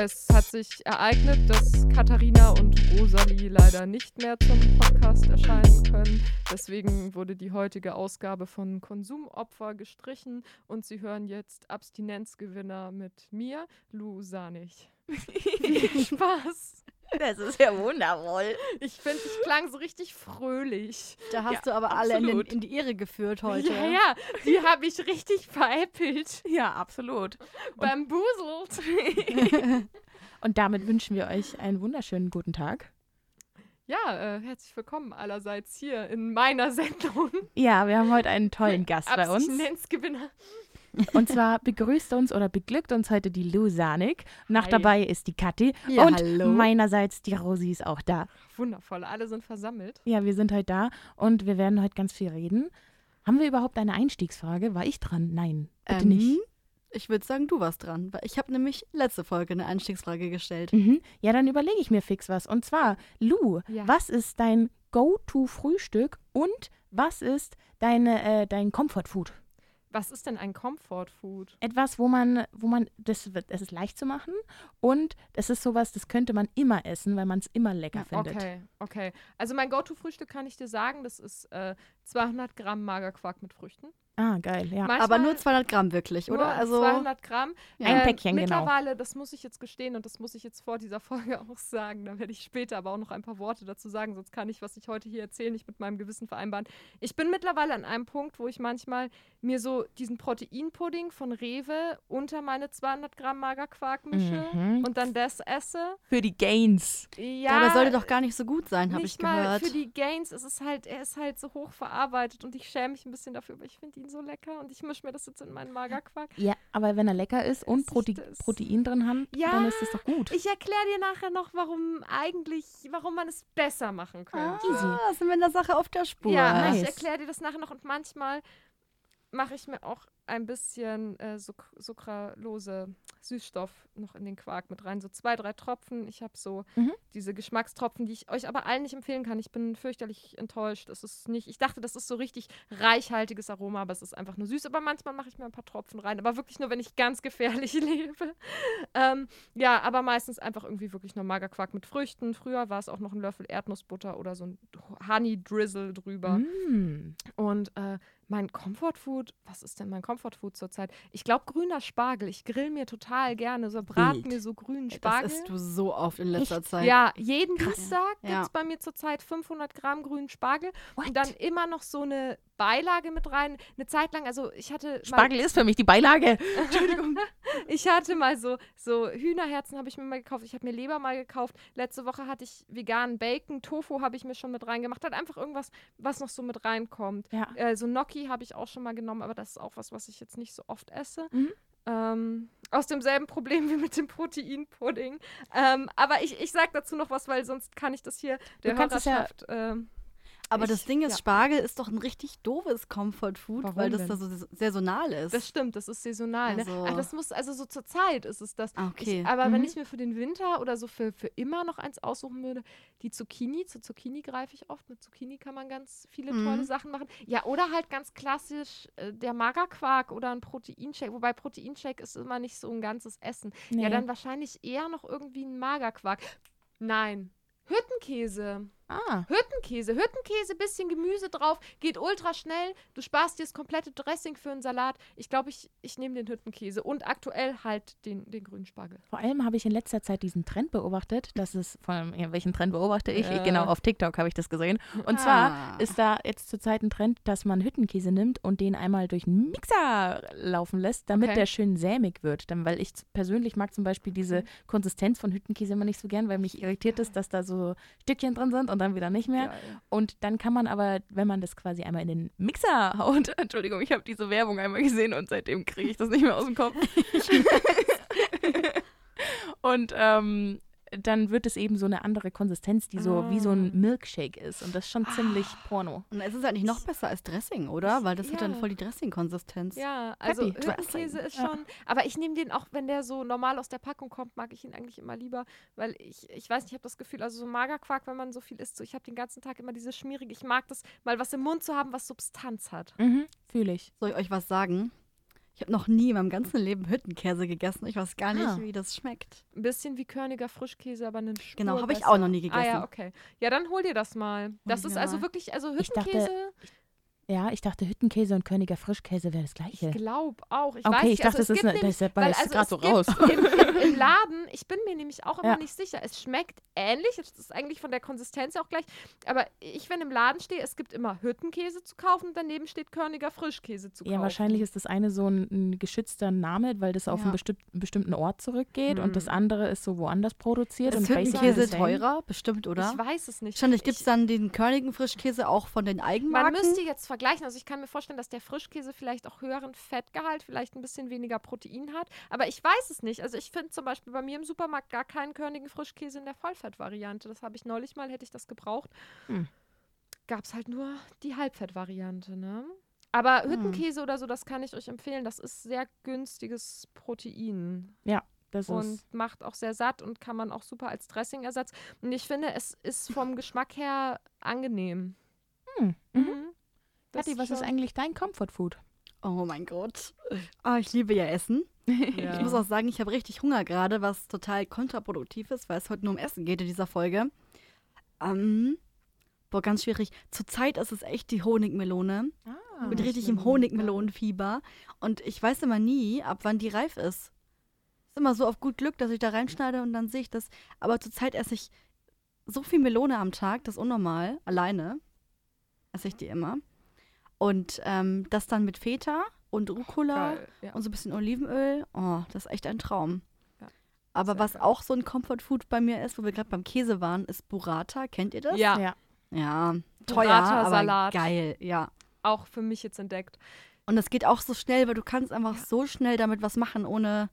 Es hat sich ereignet, dass Katharina und Rosalie leider nicht mehr zum Podcast erscheinen können. Deswegen wurde die heutige Ausgabe von Konsumopfer gestrichen und Sie hören jetzt Abstinenzgewinner mit mir, Lou Sanich. Viel Spaß! Das ist ja wundervoll. Ich finde, ich klang so richtig fröhlich. Da hast Ja, du aber alle in, den, absolut. in die Irre geführt heute. Ja, ja, die habe ich richtig veräppelt. Ja, absolut. Bambuselt. Und damit wünschen wir euch einen wunderschönen guten Tag. Ja, äh, herzlich willkommen allerseits hier in meiner Sendung. Ja, wir haben heute einen tollen Gast bei uns. Abstinenzgewinner. Und zwar begrüßt uns oder beglückt uns heute die Lou Sanik. Nach Hi. dabei ist die Kathi. Ja, und hallo. meinerseits die Rosi ist auch da. Wundervoll, alle sind versammelt. Ja, wir sind heute da und wir werden heute ganz viel reden. Haben wir überhaupt eine Einstiegsfrage? War ich dran? Nein, bitte Ähm, nicht. Ich würde sagen, du warst dran. Weil ich habe nämlich letzte Folge eine Einstiegsfrage gestellt. Mhm. Ja, dann überlege ich mir fix was. Und zwar, Lou, Ja. was ist dein Go-To-Frühstück und was ist deine, äh, dein Comfort-Food? Was ist denn ein Comfort Food? Etwas, wo man, wo man, das, wird- das ist leicht zu machen und das ist sowas, das könnte man immer essen, weil man es immer lecker findet. Okay, okay. Also mein Go-To-Frühstück kann ich dir sagen, das ist äh, 200 Gramm Magerquark mit Früchten. Ah, geil, ja. Manchmal Aber nur 200 Gramm wirklich, nur oder? Also 200 Gramm. Ein Ähm, Päckchen, genau. Mittlerweile, das muss ich jetzt gestehen und das muss ich jetzt vor dieser Folge auch sagen. Da werde ich später aber auch noch ein paar Worte dazu sagen, sonst kann ich, was ich heute hier erzähle, nicht mit meinem Gewissen vereinbaren. Ich bin mittlerweile an einem Punkt, wo ich manchmal mir so diesen Proteinpudding von Rewe unter meine 200 Gramm Magerquark mische Mhm. und dann das esse. Für die Gains. Ja, Dabei sollte doch gar nicht so gut sein, habe ich nicht mal gehört. für die Gains. Es ist halt, er ist halt so hoch verarbeitet und ich schäme mich ein bisschen dafür, aber ich finde ihn so lecker und ich mische mir das jetzt in meinen Magerquark. Ja, aber wenn er lecker ist und ich Prote das? Protein drin hat, Ja, dann ist das doch gut. Ich erkläre dir nachher noch, warum eigentlich, warum man es besser machen könnte. Ah, sind wir in der Sache auf der Spur. Ja, ich nice. erkläre dir das nachher noch und manchmal mache ich mir auch ein bisschen äh, sucralose Süßstoff noch in den Quark mit rein. So zwei, drei Tropfen. Ich habe so Mhm. diese Geschmackstropfen, die ich euch aber allen nicht empfehlen kann. Ich bin fürchterlich enttäuscht. Es ist nicht, ich dachte, das ist so richtig reichhaltiges Aroma, aber es ist einfach nur süß. Aber manchmal mache ich mir ein paar Tropfen rein. Aber wirklich nur, wenn ich ganz gefährlich lebe. Ähm, ja, aber meistens einfach irgendwie wirklich nur Magerquark mit Früchten. Früher war es auch noch ein Löffel Erdnussbutter oder so ein Honey Drizzle drüber. Mm. Und äh, mein Comfortfood, was ist denn mein Comfortfood zurzeit? Ich glaube grüner Spargel. Ich grill mir total gerne, so brat Wild. mir so grünen Das Spargel. isst du so oft in letzter Zeit. Ja, jeden Dienstag Ja. gibt es bei mir zurzeit 500 Gramm grünen Spargel What? und dann immer noch so eine Beilage mit rein. Eine Zeit lang, also ich hatte mal, Spargel ist für mich die Beilage. ich hatte mal so, so Hühnerherzen habe ich mir mal gekauft. Ich habe mir Leber mal gekauft. Letzte Woche hatte ich veganen Bacon. Tofu habe ich mir schon mit reingemacht. Halt einfach irgendwas, was noch so mit reinkommt. Ja. Äh, so Gnocchi habe ich auch schon mal genommen, aber das ist auch was, was ich jetzt nicht so oft esse. Mhm. Ähm, aus demselben Problem wie mit dem Proteinpudding. Ähm, aber ich, ich sag dazu noch was, weil sonst kann ich das hier der kannst es ja- Hörerschaft. ähm, Aber Ich- das Ding ist, ja. Spargel ist doch ein richtig doofes Comfort-Food, Warum weil das denn? da so saisonal ist. das stimmt, das ist saisonal. Ne? Also- Ach, das muss, also so zur Zeit ist es das. Ah, okay. Ich, aber wenn Mhm. ich mir für den Winter oder so für, für immer noch eins aussuchen würde, die Zucchini, zur Zucchini greife ich oft. Mit Zucchini kann man ganz viele Mhm. tolle Sachen machen. Ja, oder halt ganz klassisch äh, der Magerquark oder ein Proteinshake. Wobei Proteinshake ist immer nicht so ein ganzes Essen. Ja, Nee. dann wahrscheinlich eher noch irgendwie ein Magerquark. Nein. Hüttenkäse. Ah, Hüttenkäse. Hüttenkäse, bisschen Gemüse drauf, geht ultra schnell. Du sparst dir das komplette Dressing für einen Salat. Ich glaube, ich, ich nehme den Hüttenkäse und aktuell halt den, den grünen Spargel. vor allem habe ich in letzter Zeit diesen Trend beobachtet. Das ist vor allem, ja, welchen Trend beobachte ich? Ja. Genau, auf TikTok habe ich das gesehen. Und zwar Ah. ist da jetzt zurzeit ein Trend, dass man Hüttenkäse nimmt und den einmal durch einen Mixer laufen lässt, damit Okay. der schön sämig wird. Dann, weil ich persönlich mag zum Beispiel diese Konsistenz von Hüttenkäse immer nicht so gern, weil mich irritiert ist, dass da so Stückchen drin sind und dann wieder nicht mehr. Geil. Und dann kann man aber, wenn man das quasi einmal in den Mixer haut, Entschuldigung, ich habe diese Werbung einmal gesehen und seitdem kriege ich das nicht mehr aus dem Kopf. und ähm, dann wird es eben so eine andere Konsistenz, die so wie so ein Ah. Milkshake ist. Und das ist schon ziemlich Porno. Und es ist eigentlich noch besser als Dressing, oder? Weil das hat dann Ja. voll die Dressing-Konsistenz. Ja, also Happy Hüttenkäse ist Ja. schon. Aber ich nehme den auch, wenn der so normal aus der Packung kommt, mag ich ihn eigentlich immer lieber, weil ich, ich weiß nicht, ich habe das Gefühl, also so Magerquark, wenn man so viel isst, so ich habe den ganzen Tag immer diese schmierige. Ich mag das, mal was im Mund zu haben, was Substanz hat. Mhm, Fühle ich. Soll ich euch was sagen? Ich habe noch nie in meinem ganzen Leben Hüttenkäse gegessen. Ich weiß gar nicht, Ah. wie das schmeckt. Ein bisschen wie Körniger Frischkäse, aber einen Spur Genau, habe ich auch noch nie Ah ja, gegessen. okay. Ja, dann hol dir das mal. Das ich ist also mal. wirklich, also Ich dachte, Hüttenkäse, Ja, ich dachte, Hüttenkäse und Königer Frischkäse wäre das ich Gleiche. glaube auch. Ich okay, weiß ich nicht, dachte, also das ist, eine, nämlich- das ist weil, also gerade so raus. Im, im, Im Laden, ich bin mir nämlich auch immer Ja. nicht sicher. Es schmeckt ähnlich, es ist eigentlich von der Konsistenz auch gleich. Aber ich, wenn im Laden stehe, es gibt immer Hüttenkäse zu kaufen und daneben steht Körniger Frischkäse zu kaufen. Ja, wahrscheinlich ist das eine so ein, ein geschützter Name, weil das auf Ja. einen bestimmt, einen bestimmten Ort zurückgeht und das Hm. andere ist so woanders produziert. Ist Hüttenkäse teurer? Bestimmt, oder? Ich weiß es nicht. Wahrscheinlich gibt es Ich- dann den Körnigen Frischkäse auch von den Man Eigenmarken. müsste jetzt vergleichen. Also ich kann mir vorstellen, dass der Frischkäse vielleicht auch höheren Fettgehalt, vielleicht ein bisschen weniger Protein hat. Aber ich weiß es nicht. Also ich finde zum Beispiel bei mir im Supermarkt gar keinen körnigen Frischkäse in der Vollfettvariante. Das habe ich neulich mal, hätte ich das gebraucht. Hm. Gab es halt nur die Halbfettvariante, ne? Aber Hm. Hüttenkäse oder so, das kann ich euch empfehlen. Das ist sehr günstiges Protein Das und ist, macht auch sehr satt und kann man auch super als Dressingersatz. Und ich finde, es ist vom Geschmack her angenehm. hm. mhm. Kathi, was ist eigentlich dein Comfort Food? Oh mein Gott. Ah, ich liebe ja Essen. Ja. Ich muss auch sagen, ich habe richtig Hunger gerade, was total kontraproduktiv ist, weil es heute nur um Essen geht in dieser Folge. Ähm, boah, ganz schwierig. Zurzeit ist es echt die Honigmelone. Ah, Ich bin richtig im Honigmelonenfieber. Und ich weiß immer nie, ab wann die reif ist. Ist immer so auf gut Glück, dass ich da reinschneide und dann sehe ich das. Aber zurzeit esse ich so viel Melone am Tag, das ist unnormal. Alleine esse ich die immer. Und ähm, das dann mit Feta und Rucola Geil, ja. und so ein bisschen Olivenöl. Oh, das ist echt ein Traum. Ja, Aber sehr was geil. auch so ein Comfort Food bei mir ist, wo wir gerade beim Käse waren, ist Burrata. Kennt ihr das? Ja, Ja. Ja, teuer, Burrata, aber Salat. geil, ja. auch für mich jetzt entdeckt. Und das geht auch so schnell, weil du kannst einfach so schnell damit was machen, ohne,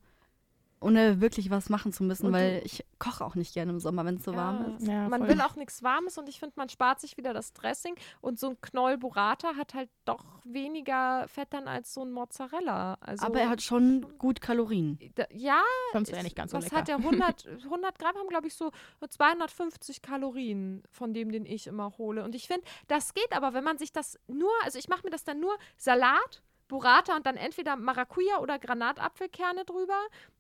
ohne wirklich was machen zu müssen, Und du- weil ich koche auch nicht gerne im Sommer, wenn es so warm ist. Ja, man voll. will auch nichts Warmes und ich finde, man spart sich wieder das Dressing. Und so ein Knoll Burrata hat halt doch weniger Fett dann als so ein Mozzarella. Also, Aber er hat schon gut Kalorien. da- Ja, Sonst wäre ist- nicht ganz so was lecker. hat der 100, 100 Gramm haben, glaube ich, so 250 Kalorien von dem, den ich immer hole. Und ich finde, das geht aber, wenn man sich das nur, also ich mache mir das dann nur Salat, Burrata und dann entweder Maracuja oder Granatapfelkerne drüber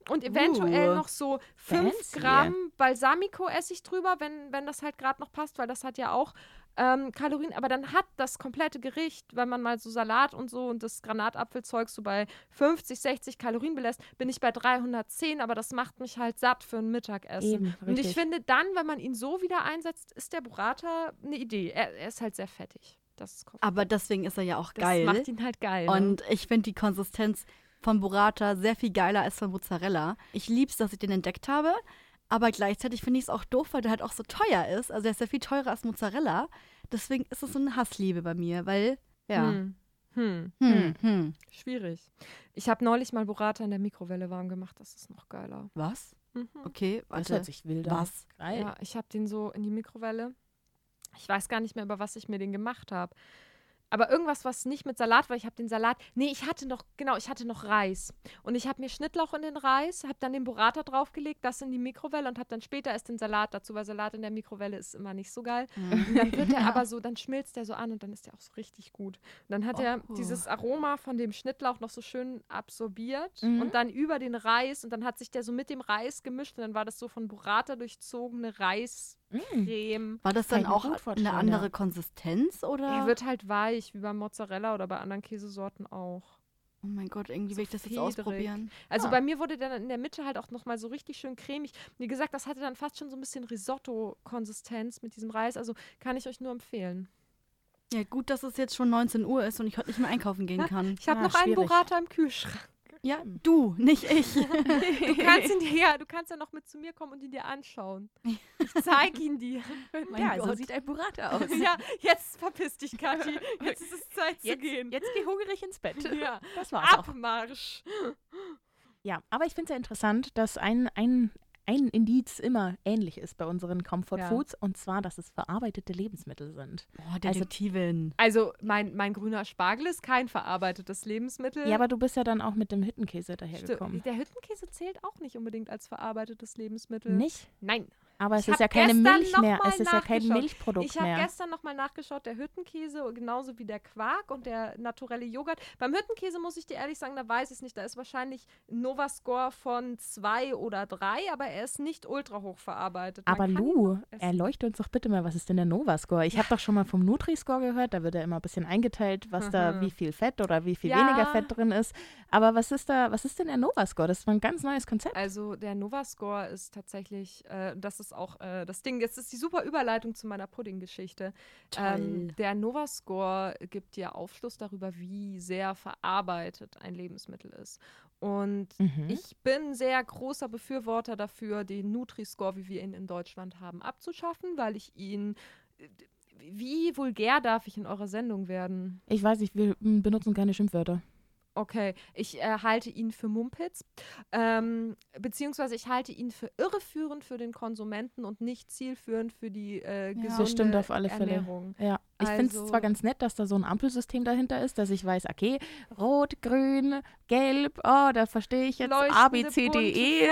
und eventuell Uh, noch so 5 fancy. Gramm Balsamico-Essig drüber, wenn, wenn das halt gerade noch passt, weil das hat ja auch ähm, Kalorien, aber dann hat das komplette Gericht, wenn man mal so Salat und so und das Granatapfelzeug so bei 50, 60 Kalorien belässt, bin ich bei 310, aber das macht mich halt satt für ein Mittagessen. Eben, Und ich finde dann, wenn man ihn so wieder einsetzt, ist der Burrata eine Idee. Er, er ist halt sehr fettig. Das. Aber deswegen ist er ja auch das geil. macht ihn halt geil. ne? Und ich finde die Konsistenz von Burrata sehr viel geiler als von Mozzarella. Ich liebe es, dass ich den entdeckt habe. Aber gleichzeitig finde ich es auch doof, weil der halt auch so teuer ist. Also er ist ja viel teurer als Mozzarella. Deswegen ist es so eine Hassliebe bei mir, weil, ja. Hm. Hm. Hm, hm. Schwierig. Ich habe neulich mal Burrata in der Mikrowelle warm gemacht. Das ist noch geiler. Was? Mhm. Okay, Das hört warte. sich wild an. Was? Geil. Ja, ich habe den so in die Mikrowelle. Ich weiß gar nicht mehr, über was ich mir den gemacht habe. Aber irgendwas, was nicht mit Salat war. Ich habe den Salat. Nee, ich hatte noch, genau, ich hatte noch Reis. Und ich habe mir Schnittlauch in den Reis, habe dann den Burrata draufgelegt, das in die Mikrowelle und habe dann später erst den Salat dazu, weil Salat in der Mikrowelle ist immer nicht so geil. Und dann wird er aber so, dann schmilzt der so an und dann ist der auch so richtig gut. Und dann hat er Oh. dieses Aroma von dem Schnittlauch noch so schön absorbiert Mhm. und dann über den Reis und dann hat sich der so mit dem Reis gemischt und dann war das so von Burrata durchzogene Reiscreme. War das dann auch eine andere. Konsistenz oder? Er wird halt weich, wie beim Mozzarella oder bei anderen Käsesorten auch. oh mein Gott, irgendwie so will ich das jetzt federig. ausprobieren. Also Ah. bei mir wurde dann in der Mitte halt auch nochmal so richtig schön cremig. Wie gesagt, das hatte dann fast schon so ein bisschen Risotto-Konsistenz mit diesem Reis. Also kann ich euch nur empfehlen. Ja, gut, dass es jetzt schon 19 Uhr ist und ich heute nicht mehr einkaufen gehen kann. Ich habe Ah, noch einen schwierig. Burrata im Kühlschrank. Ja, du, nicht ich. Du kannst ihn dir, ja, du kannst ja noch mit zu mir kommen und ihn dir anschauen. Ich zeig ihn dir. Mein ja, so Gott. sieht ein Burrata aus. ja, jetzt verpiss dich, Kathi. Jetzt ist es Zeit zu Jetzt, gehen. jetzt geh hungrig ins Bett. Ja. Das war's auch. Abmarsch. Ja, aber ich finde es ja interessant, dass ein, ein, ein Indiz immer ähnlich ist bei unseren Comfort Ja. Foods und zwar, dass es verarbeitete Lebensmittel sind. Boah, Detektivin. Also, mein, mein grüner Spargel ist kein verarbeitetes Lebensmittel. Ja, aber du bist ja dann auch mit dem Hüttenkäse dahergekommen. Der Hüttenkäse zählt auch nicht unbedingt als verarbeitetes Lebensmittel. Nicht? Nein. Aber es Ich ist ja keine Milch mehr. Es ist ja kein. Milchprodukt Ich habe mehr. gestern nochmal nachgeschaut, der Hüttenkäse, genauso wie der Quark und der naturelle Joghurt. Beim Hüttenkäse muss ich dir ehrlich sagen, da weiß ich es nicht. Da ist wahrscheinlich ein Nova-Score von zwei oder drei, aber er ist nicht ultra hoch verarbeitet. Man Aber Lu, erleuchte uns doch bitte mal, was ist denn der Nova-Score? Ich habe doch schon mal vom Nutri-Score gehört, da wird ja immer ein bisschen eingeteilt, was da, Mhm. wie viel Fett oder wie viel Ja. weniger Fett drin ist. Aber was ist da, was ist denn der Nova-Score? Das ist ein ganz neues Konzept. Also der Nova-Score ist tatsächlich, äh, das ist auch äh, das Ding, jetzt ist die super Überleitung zu meiner Pudding-Geschichte. Ähm, der Nova-Score gibt dir Aufschluss darüber, wie sehr verarbeitet ein Lebensmittel ist. Und Mhm. ich bin sehr großer Befürworter dafür, den Nutri-Score, wie wir ihn in Deutschland haben, abzuschaffen, weil ich ihn. Wie vulgär darf ich in eurer Sendung werden? Ich weiß nicht, wir mm, benutzen keine Schimpfwörter. Okay, ich äh, halte ihn für Mumpitz, ähm, beziehungsweise ich halte ihn für irreführend für den Konsumenten und nicht zielführend für die äh, gesunde das stimmt auf alle Fälle. Ernährung. Ja, ich finde es Also- zwar ganz nett, dass da so ein Ampelsystem dahinter ist, dass ich weiß, okay, rot, grün, gelb, oh, da verstehe ich jetzt A, B, C, D, E.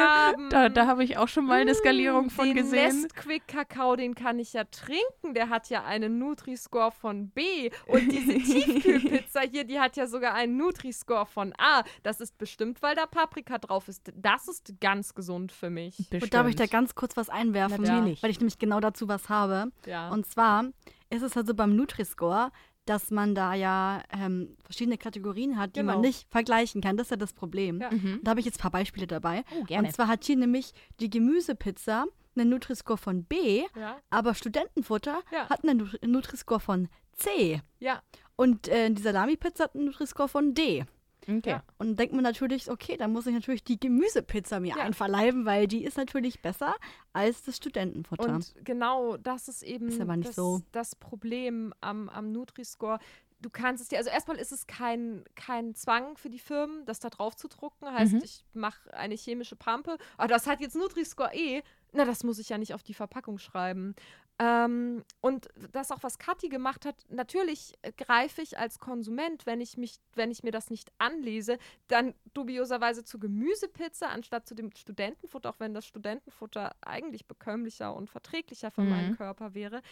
Da, da habe ich auch schon mal eine Mm, Skalierung von den gesehen. Nestquick-Kakao, den kann ich ja trinken. Der hat ja einen Nutri-Score von B. Und diese Tiefkühlpizza hier, die hat ja sogar einen Nutri-Score von A. Das ist bestimmt, weil da Paprika drauf ist. Das ist ganz gesund für mich. Und darf ich da Bestimmt. ganz kurz was einwerfen? Natürlich. Weil ich nämlich genau dazu was habe. Ja. Und zwar ist es also beim Nutri-Score, dass man da ja ähm, verschiedene Kategorien hat, die Genau. man nicht vergleichen kann. Das ist ja das Problem. Ja. Mhm. Da habe ich jetzt ein paar Beispiele dabei. Oh, gerne. Und zwar hat hier nämlich die Gemüsepizza einen Nutri-Score von B, ja. aber Studentenfutter Ja. hat einen Nut- Nutri-Score von C. Ja. Und äh, die Salami-Pizza hat einen Nutri-Score von D. Okay. Ja. Und dann denkt man natürlich, okay, dann muss ich natürlich die Gemüsepizza mir Ja. einverleiben, weil die ist natürlich besser als das Studentenfutter. Und genau das ist eben Ist aber nicht das, so. das Problem am, am Nutri-Score. Du kannst es dir, also erstmal ist es kein, kein Zwang für die Firmen, das da drauf zu drucken. Heißt, Mhm. ich mache eine chemische Pampe, aber das hat jetzt Nutri-Score E. Na, das muss ich ja nicht auf die Verpackung schreiben. Ähm, und das auch, was Kathi gemacht hat, natürlich äh, greife ich als Konsument, wenn ich mich, wenn ich mir das nicht anlese, dann dubioserweise zu Gemüsepizza anstatt zu dem Studentenfutter, auch wenn das Studentenfutter eigentlich bekömmlicher und verträglicher für Mhm. meinen Körper wäre.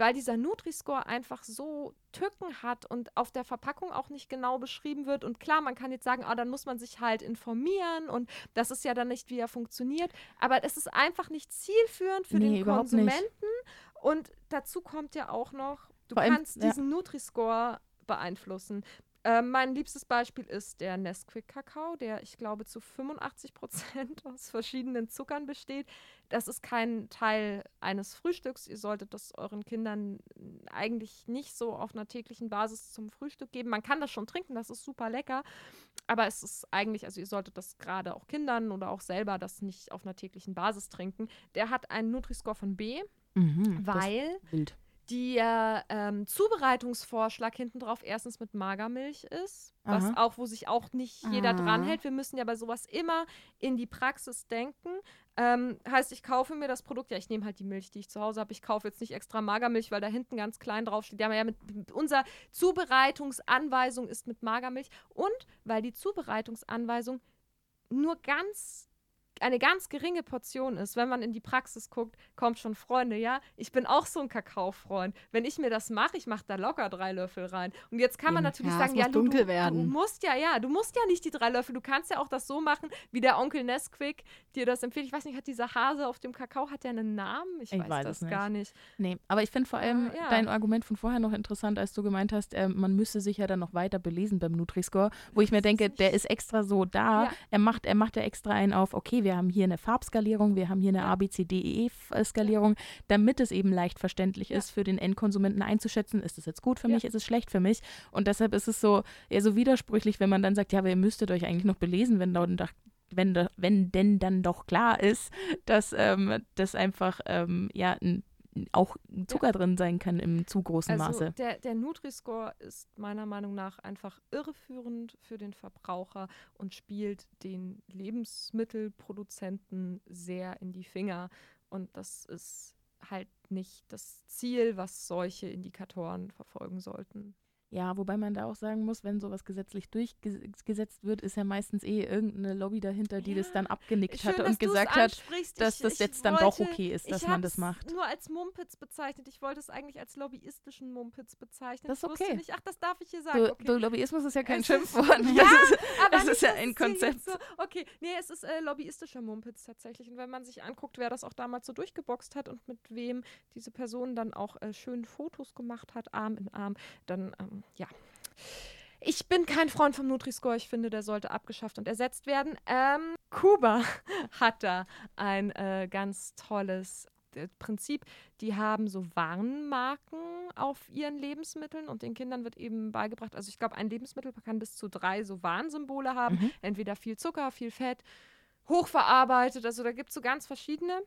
Weil dieser Nutri-Score einfach so Tücken hat und auf der Verpackung auch nicht genau beschrieben wird. Und klar, man kann jetzt sagen, ah, dann muss man sich halt informieren und das ist ja dann nicht, wie er funktioniert. Aber es ist einfach nicht zielführend für Nee, den nicht. Konsumenten. Und dazu kommt ja auch noch, du Vor allem- kannst ja. diesen Nutri-Score beeinflussen. Ähm, mein liebstes Beispiel ist der Nesquik-Kakao, der ich glaube zu 85 Prozent aus verschiedenen Zuckern besteht. Das ist kein Teil eines Frühstücks. Ihr solltet das euren Kindern eigentlich nicht so auf einer täglichen Basis zum Frühstück geben. Man kann das schon trinken, das ist super lecker. Aber es ist eigentlich, also ihr solltet das gerade auch Kindern oder auch selber das nicht auf einer täglichen Basis trinken. Der hat einen Nutri-Score von B, Mhm. Weil. Der ähm, Zubereitungsvorschlag hinten drauf erstens mit Magermilch ist, was Aha. auch, wo sich auch nicht jeder Ah. dran hält. Wir müssen ja bei sowas immer in die Praxis denken. Ähm, heißt, ich kaufe mir das Produkt, ja, ich nehme halt die Milch, die ich zu Hause habe. Ich kaufe jetzt nicht extra Magermilch, weil da hinten ganz klein drauf steht. Die haben ja mit, unser Zubereitungsanweisung ist mit Magermilch und weil die Zubereitungsanweisung nur ganz eine ganz geringe Portion ist, wenn man in die Praxis guckt, kommt schon Freunde, ja. Ich bin auch so ein Kakaofreund. Wenn ich mir das mache, ich mache da locker drei Löffel rein. Und jetzt kann man Eben. natürlich Ja, sagen, ja, du, du, du musst ja, ja, du musst ja nicht die drei Löffel. Du kannst ja auch das so machen, wie der Onkel Nesquik dir das empfiehlt. Ich weiß nicht, hat dieser Hase auf dem Kakao, hat der einen Namen? Ich, Ich weiß, weiß das nicht. gar nicht. Nee, aber ich finde vor allem Ah, ja. dein Argument von vorher noch interessant, als du gemeint hast, ähm, man müsste sich ja dann noch weiter belesen beim Nutri-Score, wo ich mir denke, der ist extra so da. Ja. Er macht, er macht ja extra einen auf, okay, wir haben hier eine Farbskalierung, wir haben hier eine. ABCDE-Skalierung, damit es eben leicht verständlich Ja. ist für den Endkonsumenten einzuschätzen, ist es jetzt gut für Ja. mich, ist es schlecht für mich. Und deshalb ist es so, eher so widersprüchlich, wenn man dann sagt, ja, aber ihr müsstet euch eigentlich noch belesen, wenn da wenn, wenn denn dann doch klar ist, dass ähm, das einfach ähm, ja n- auch Zucker drin sein kann im zu großen Also Maße. der, der Nutri-Score ist meiner Meinung nach einfach irreführend für den Verbraucher und spielt den Lebensmittelproduzenten sehr in die Finger. Und das ist halt nicht das Ziel, was solche Indikatoren verfolgen sollten. Ja, wobei man da auch sagen muss, wenn sowas gesetzlich durchgesetzt wird, ist ja meistens eh irgendeine Lobby dahinter, die das dann abgenickt Schön, dass und gesagt hat, dass Ich- das jetzt dann doch wollte- okay ist, dass man das macht. nur als Mumpitz bezeichnet. Ich wollte es eigentlich als lobbyistischen Mumpitz bezeichnen. Das ist okay. Nicht, ach, das darf ich hier sagen. Du, okay. du, Lobbyismus ist ja kein Es ist- Schimpfwort. Ja, das ist, aber das ist ja ein Konzept. So, okay, nee, es ist äh, lobbyistischer Mumpitz tatsächlich. Und wenn man sich anguckt, wer das auch damals so durchgeboxt hat und mit wem diese Person dann auch äh, schön Fotos gemacht hat, Arm in Arm, dann, ähm, ja. Ich bin kein Freund vom Nutri-Score. Ich finde, der sollte abgeschafft und ersetzt werden. Ähm, Kuba hat da ein äh, ganz tolles äh, Prinzip. Die haben so Warnmarken auf ihren Lebensmitteln und den Kindern wird eben beigebracht, also ich glaube, ein Lebensmittel kann bis zu drei so Warnsymbole haben. Mhm. Entweder viel Zucker, viel Fett, hochverarbeitet, also da gibt es so ganz verschiedene.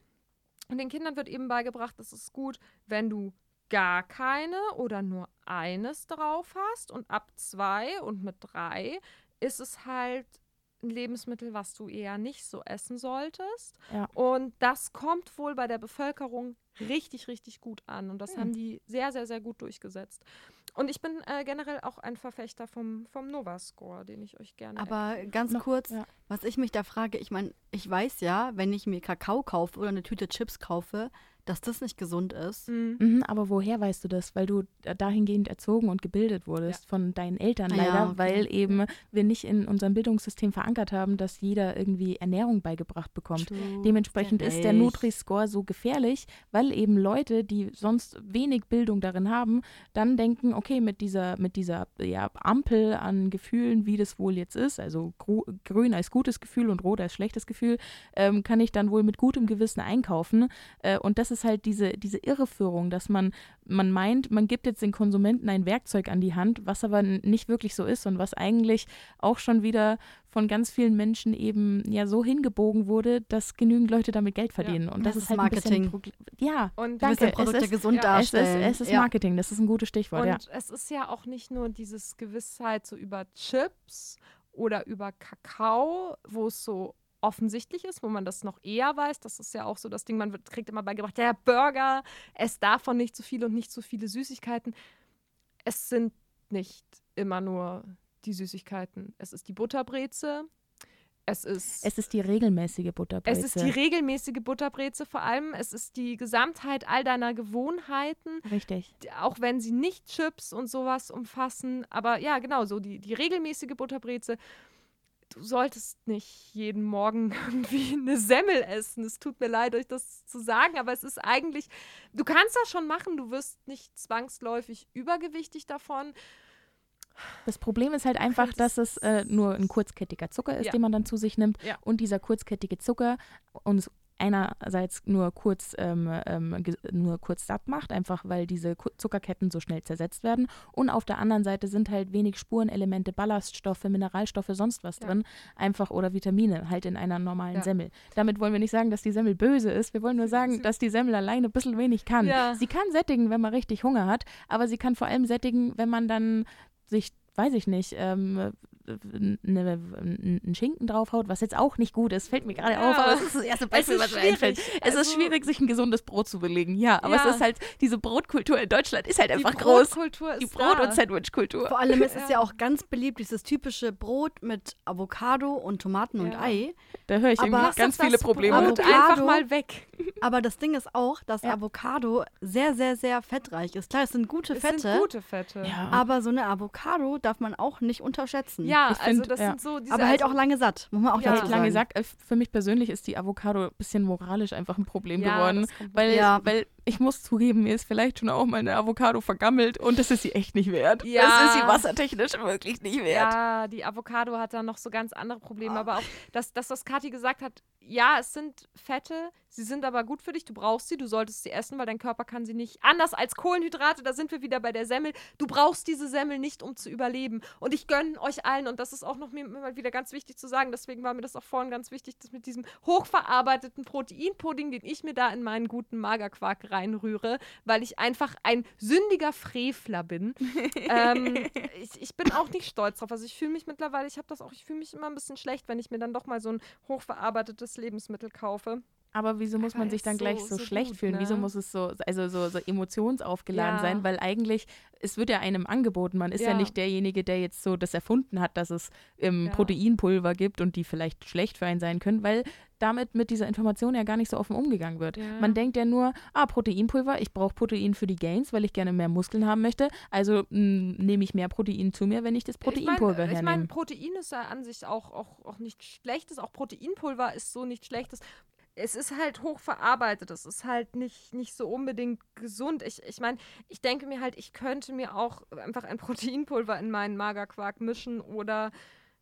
Und den Kindern wird eben beigebracht, es ist gut, wenn du gar keine oder nur eines drauf hast und ab zwei und mit drei ist es halt ein Lebensmittel, was du eher nicht so essen solltest. Ja. Und das kommt wohl bei der Bevölkerung richtig, richtig gut an. Und das Hm. haben die sehr, sehr, sehr gut durchgesetzt. Und ich bin äh, generell auch ein Verfechter vom, vom Nova-Score, den ich euch gerne Aber ganz Noch- kurz, ja. was ich mich da frage, ich meine, ich weiß ja, wenn ich mir Kakao kaufe oder eine Tüte Chips kaufe, dass das nicht gesund ist. Mhm. Mhm, aber woher weißt du das? Weil du dahingehend erzogen und gebildet wurdest von deinen Eltern Ah leider, ja, okay. weil eben wir nicht in unserem Bildungssystem verankert haben, dass jeder irgendwie Ernährung beigebracht bekommt. True. Dementsprechend ist der. Nutri-Score so gefährlich, weil eben Leute, die sonst wenig Bildung darin haben, dann denken, okay, mit dieser, mit dieser ja, Ampel an Gefühlen, wie das wohl jetzt ist, also grün als gutes Gefühl und rot als schlechtes Gefühl, ähm, kann ich dann wohl mit gutem Gewissen einkaufen. Äh, und das ist halt diese, diese Irreführung, dass man, man meint, man gibt jetzt den Konsumenten ein Werkzeug an die Hand, was aber nicht wirklich so ist und was eigentlich auch schon wieder von ganz vielen Menschen eben ja so hingebogen wurde, dass genügend Leute damit Geld verdienen. Und das, Das ist ist halt ein bisschen Marketing. Ja, Und danke. dein Produkt es ja ist, gesund ja, es ist, darstellen. es ist ja. Marketing, das ist ein gutes Stichwort, Und ja. es ist ja auch nicht nur dieses Gewissheit so über Chips oder über Kakao, wo es so offensichtlich ist, wo man das noch eher weiß. Das ist ja auch so das Ding, man wird, kriegt immer beigebracht, der Burger, es davon nicht zu viel und nicht zu viele Süßigkeiten. Es sind nicht immer nur die Süßigkeiten. Es ist die Butterbreze. Es ist Es ist die regelmäßige Butterbreze. es ist die regelmäßige Butterbreze vor allem. Es ist die Gesamtheit all deiner Gewohnheiten Richtig. auch wenn sie nicht Chips und sowas umfassen. Aber ja, genau, so die, die regelmäßige Butterbreze. Du solltest nicht jeden Morgen irgendwie eine Semmel essen. Es tut mir leid, euch das zu sagen, aber es ist eigentlich, du kannst das schon machen, du wirst nicht zwangsläufig übergewichtig davon. Das Problem ist halt einfach, das dass es äh, nur ein kurzkettiger Zucker ist, Ja. den man dann zu sich nimmt. Ja. Und dieser kurzkettige Zucker uns einerseits nur kurz, ähm, ähm, nur kurz satt macht, einfach weil diese Zuckerketten so schnell zersetzt werden. Und auf der anderen Seite sind halt wenig Spurenelemente, Ballaststoffe, Mineralstoffe, sonst was Ja. drin, einfach oder Vitamine halt in einer normalen Ja. Semmel. Damit wollen wir nicht sagen, dass die Semmel böse ist. Wir wollen nur sagen, dass die Semmel alleine ein bisschen wenig kann. Ja. Sie kann sättigen, wenn man richtig Hunger hat, aber sie kann vor allem sättigen, wenn man dann sich, weiß ich nicht, ähm, ne, einen Schinken draufhaut, was jetzt auch nicht gut ist, fällt mir gerade Ja. auf, aber es ist das erste Beispiel, was mir einfällt. schwierig. Es ist Also- schwierig, sich ein gesundes Brot zu belegen, ja, aber Ja. es ist halt, diese Brotkultur in Deutschland ist halt Die einfach groß. Brotkultur Die Brot- da. und Sandwichkultur. Vor allem ist es Ja. ja auch ganz beliebt, dieses typische Brot mit Avocado und Tomaten und Ja. Ei. Da höre ich Aber- irgendwie ganz viele Probleme. Avocado- einfach mal weg. Aber das Ding ist auch, dass Ja. Avocado sehr, sehr, sehr fettreich ist. Klar, es sind gute Es Fette, sind gute Fette. Ja. aber so eine Avocado darf man auch nicht unterschätzen. Ja, Ich also find, das ja. sind so diese aber halt also, auch lange satt, muss man auch Ja. dazu sagen. lange gesagt, äh, für mich persönlich ist die Avocado ein bisschen moralisch einfach ein Problem Ja, geworden. Weil, Ja. weil ich muss zugeben, mir ist vielleicht schon auch mal eine Avocado vergammelt und das ist sie echt nicht wert. Ja. Das ist sie wassertechnisch wirklich nicht wert. Ja, die Avocado hat da noch so ganz andere Probleme. Aber auch das, das, was Kathi gesagt hat, ja, es sind Fette, sie sind aber gut für dich, du brauchst sie, du solltest sie essen, weil dein Körper kann sie nicht. Anders als Kohlenhydrate, da sind wir wieder bei der Semmel. Du brauchst diese Semmel nicht, um zu überleben. Und ich gönne euch allen, und das ist auch noch mir mal wieder ganz wichtig zu sagen, deswegen war mir das auch vorhin ganz wichtig, dass mit diesem hochverarbeiteten Proteinpudding, den ich mir da in meinen guten Magerquark reinrühre, weil ich einfach ein sündiger Frevler bin. ähm, ich, ich bin auch nicht stolz drauf. Also ich fühle mich mittlerweile, ich habe das auch, ich fühle mich immer ein bisschen schlecht, wenn ich mir dann doch mal so ein hochverarbeitetes Lebensmittel kaufe. Aber wieso muss man sich dann gleich so- so, schlecht gut, fühlen? Wieso ne? muss es so, also so, so emotionsaufgeladen Ja. sein? Weil eigentlich, es wird ja einem angeboten. Man ist ja, Ja. nicht derjenige, der jetzt so das erfunden hat, dass es ähm, Ja. Proteinpulver gibt und die vielleicht schlecht für einen sein können, weil damit mit dieser Information ja gar nicht so offen umgegangen wird. Man denkt ja nur, ah, Proteinpulver, ich brauche Protein für die Gains, weil ich gerne mehr Muskeln haben möchte. Also mh, nehme ich mehr Protein zu mir, wenn ich das Proteinpulver ich mein, hernehme. Ich meine, Protein ist ja an sich auch, auch, auch nicht schlechtes. Auch Proteinpulver ist so nicht schlechtes. Es ist halt hochverarbeitet. Es ist halt nicht, nicht so unbedingt gesund. Ich, ich meine, ich denke mir halt, ich könnte mir auch einfach ein Proteinpulver in meinen Magerquark mischen oder,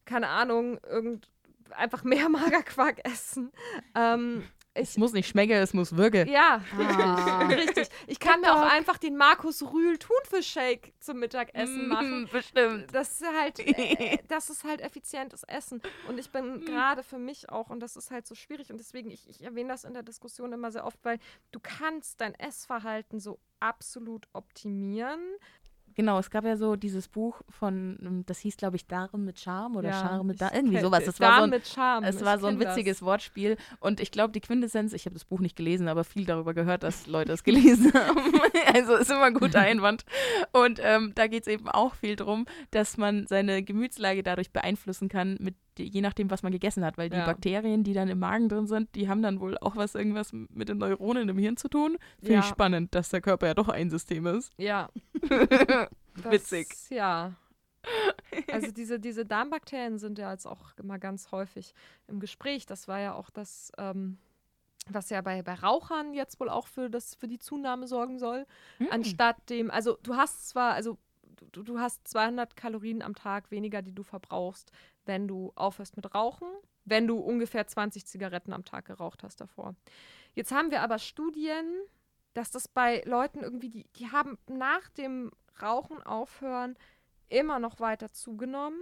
keine Ahnung, irgend, einfach mehr Magerquark essen. Ähm, es muss nicht schmecken, es muss wirken. ja, Ah. richtig. Ich kann mir auch einfach den Markus Rühl Thunfischshake zum Mittagessen machen. Mm, Bestimmt. Das ist halt, äh, das ist halt effizientes Essen. Und ich bin gerade für mich auch, und das ist halt so schwierig, und deswegen, ich, ich erwähne das in der Diskussion immer sehr oft, weil du kannst dein Essverhalten so absolut optimieren. Genau, es gab ja so dieses Buch von, ähm, das hieß, glaube ich, Darm mit Charme oder Ja, Charme mit Darm, irgendwie sowas. Das Darm war so ein, mit Charme. es war so ein kenn das. witziges Wortspiel. Und ich glaube, die Quintessenz, ich habe das Buch nicht gelesen, aber viel darüber gehört, dass Leute es gelesen haben. also ist immer ein guter Einwand. Und ähm, da geht es eben auch viel drum, dass man seine Gemütslage dadurch beeinflussen kann, mit, je nachdem, was man gegessen hat. Weil die Ja. Bakterien, die dann im Magen drin sind, die haben dann wohl auch was irgendwas mit den Neuronen im Hirn zu tun. Finde Ja. ich spannend, dass der Körper ja doch ein System ist. Ja. Das, Witzig. Ja. Also diese, diese Darmbakterien sind ja jetzt auch immer ganz häufig im Gespräch. Das war ja auch das, ähm, was ja bei, bei Rauchern jetzt wohl auch für, das, für die Zunahme sorgen soll. Hm. Anstatt dem, also du hast zwar, also du, du hast 200 Kalorien am Tag weniger, die du verbrauchst, wenn du aufhörst mit Rauchen, wenn du ungefähr 20 Zigaretten am Tag geraucht hast davor. Jetzt haben wir aber Studien, dass das bei Leuten irgendwie, die, die haben nach dem Rauchen aufhören immer noch weiter zugenommen.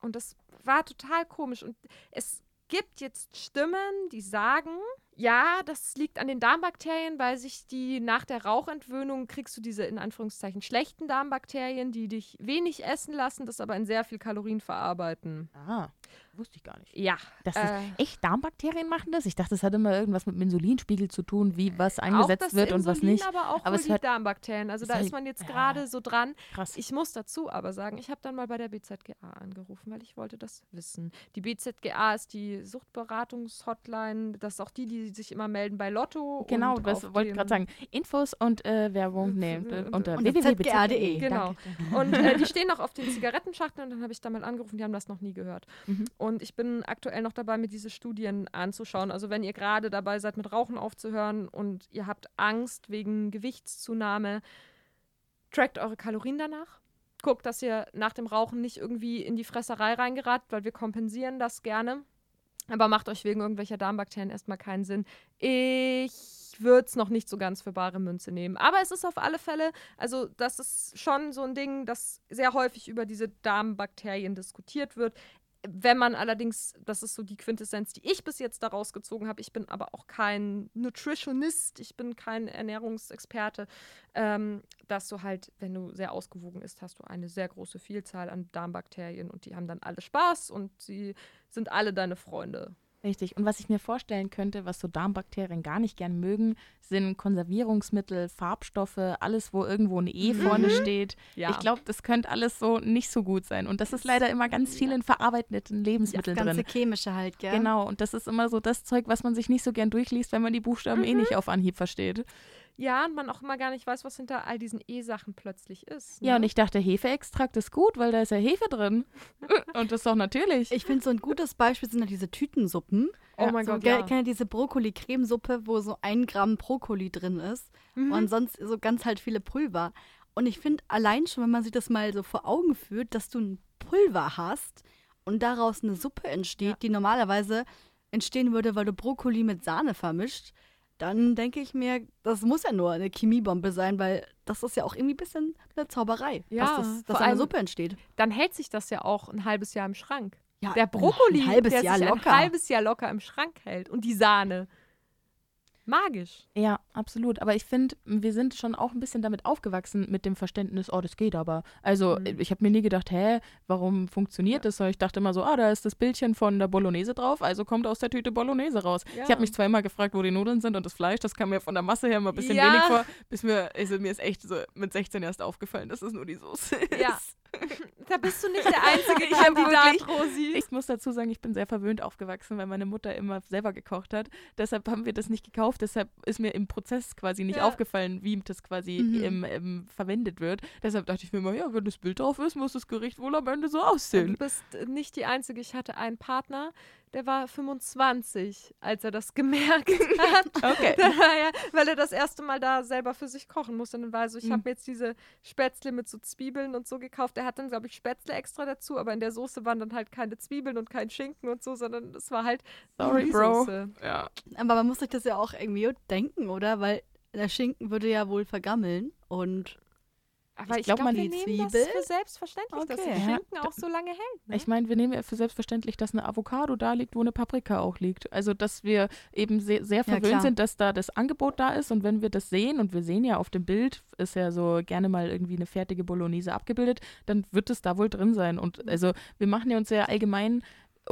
Und das war total komisch. Und es gibt jetzt Stimmen, die sagen, ja, das liegt an den Darmbakterien, weil sich die nach der Rauchentwöhnung kriegst du diese in Anführungszeichen schlechten Darmbakterien, die dich wenig essen lassen, das aber in sehr viel Kalorien verarbeiten. Ah, wusste ich gar nicht. Ja. Das äh, ist echt Darmbakterien machen das? Ich dachte, das hat immer irgendwas mit dem Insulinspiegel zu tun, wie was eingesetzt wird und was Insulin, nicht. aber auch Aber es die hört- Darmbakterien. Also da halt- ist man jetzt ja. gerade so dran. Krass. Ich muss dazu aber sagen, ich habe dann mal bei der BZGA angerufen, weil ich wollte das wissen. Die BZGA ist die Suchtberatungshotline. Das ist auch die, die sich immer melden bei Lotto. genau, und das wollte ich gerade sagen. Infos und äh, Werbung, nee, Und- äh, unter und www.zga.de. Genau. Danke. Und äh, die stehen auch auf den Zigarettenschachteln. Und dann habe ich da mal angerufen, die haben das noch nie gehört. Mhm. Und ich bin aktuell noch dabei, mir diese Studien anzuschauen. Also wenn ihr gerade dabei seid, mit Rauchen aufzuhören und ihr habt Angst wegen Gewichtszunahme, trackt eure Kalorien danach. Guckt, dass ihr nach dem Rauchen nicht irgendwie in die Fresserei reingeratet, weil wir kompensieren das gerne. Aber macht euch wegen irgendwelcher Darmbakterien erstmal keinen Sinn. Ich würde es noch nicht so ganz für bare Münze nehmen. Aber es ist auf alle Fälle, also das ist schon so ein Ding, das sehr häufig über diese Darmbakterien diskutiert wird. Wenn man allerdings, das ist so die Quintessenz, die ich bis jetzt daraus gezogen habe, ich bin aber auch kein Nutritionist, ich bin kein Ernährungsexperte, ähm, dass du halt, wenn du sehr ausgewogen isst, hast du eine sehr große Vielzahl an Darmbakterien und die haben dann alle Spaß und sie sind alle deine Freunde. Richtig. Und was ich mir vorstellen könnte, was so Darmbakterien gar nicht gern mögen, sind Konservierungsmittel, Farbstoffe, alles, wo irgendwo ein E vorne steht. Ja. Ich glaube, das könnte alles so nicht so gut sein. Und das ist leider immer ganz viel in verarbeiteten Das Lebensmitteln ganze drin. chemische halt, gell? Genau, und das ist immer so das Zeug, was man sich nicht so gern durchliest, wenn man die Buchstaben eh nicht auf Anhieb versteht. Ja, und man auch immer gar nicht weiß, was hinter all diesen E-Sachen plötzlich ist. Ne? Ja, und ich dachte, Hefeextrakt ist gut, weil da ist ja Hefe drin. und das ist doch natürlich. Ich finde, so ein gutes Beispiel sind ja diese Tütensuppen. Oh mein so, Gott, gell, ja. Kennt ihr diese Brokkoli-Cremesuppe, wo so ein Gramm Brokkoli drin ist Mhm. und sonst so ganz halt viele Pulver. Und ich finde allein schon, wenn man sich das mal so vor Augen führt, dass du ein Pulver hast und daraus eine Suppe entsteht, Ja. die normalerweise entstehen würde, weil du Brokkoli mit Sahne vermischt, dann denke ich mir, das muss ja nur eine Chemiebombe sein, weil das ist ja auch irgendwie ein bisschen eine Zauberei, Ja, dass, das, dass eine Suppe entsteht. Dann hält sich das ja auch ein halbes Jahr im Schrank. Ja, Der Brokkoli, ein halbes der Jahr sich locker. ein halbes Jahr locker im Schrank hält. Und die Sahne. Magisch. Ja, absolut. Aber ich finde, wir sind schon auch ein bisschen damit aufgewachsen mit dem Verständnis, oh, das geht aber. Also Mhm. ich habe mir nie gedacht, hä, warum funktioniert das? Sondern ich dachte immer so, ah, da ist das Bildchen von der Bolognese drauf, also kommt aus der Tüte Bolognese raus. Ja. Ich habe mich immer gefragt, wo die Nudeln sind und das Fleisch, das kam mir von der Masse her immer ein bisschen Ja. wenig vor, bis mir, also mir ist echt so mit 16 erst aufgefallen, dass es nur die Soße ist. Ja. Da bist du nicht der einzige Ich Kandidat, wirklich- Rosi. Ich muss dazu sagen, ich bin sehr verwöhnt aufgewachsen, weil meine Mutter immer selber gekocht hat. Deshalb haben wir das nicht gekauft. Deshalb ist mir im Prozess quasi nicht Ja. aufgefallen, wie das quasi Mhm. im, im, verwendet wird. Deshalb dachte ich mir immer, ja, wenn das Bild drauf ist, muss das Gericht wohl am Ende so Du aussehen. bist nicht die Einzige. Ich hatte einen Partner, der war 25, als er das gemerkt hat. Okay. Da war er, weil er das erste Mal da selber für sich kochen musste. Und dann war er so, ich Mhm. habe mir jetzt diese Spätzle mit so Zwiebeln und so gekauft. Er hat dann, glaube ich, Spätzle extra dazu, aber in der Soße waren dann halt keine Zwiebeln und kein Schinken und so, sondern es war halt Sorry, Bro. Ja. Aber man muss sich das ja auch irgendwie denken, oder? Weil der Schinken würde ja wohl vergammeln und Aber Ich ich glaub, glaube, man wir die nehmen das Zwiebel- für selbstverständlich, dass Okay. der Ja. Schinken auch so lange hält. Ne? Ich meine, wir nehmen ja für selbstverständlich, dass eine Avocado da liegt, wo eine Paprika auch liegt. Also, dass wir eben sehr, sehr verwöhnt klar. sind, dass da das Angebot da ist und wenn wir das sehen und wir sehen ja auf dem Bild, ist ja so gerne mal irgendwie eine fertige Bolognese abgebildet, dann wird es da wohl drin sein. Und also, wir machen ja uns ja allgemein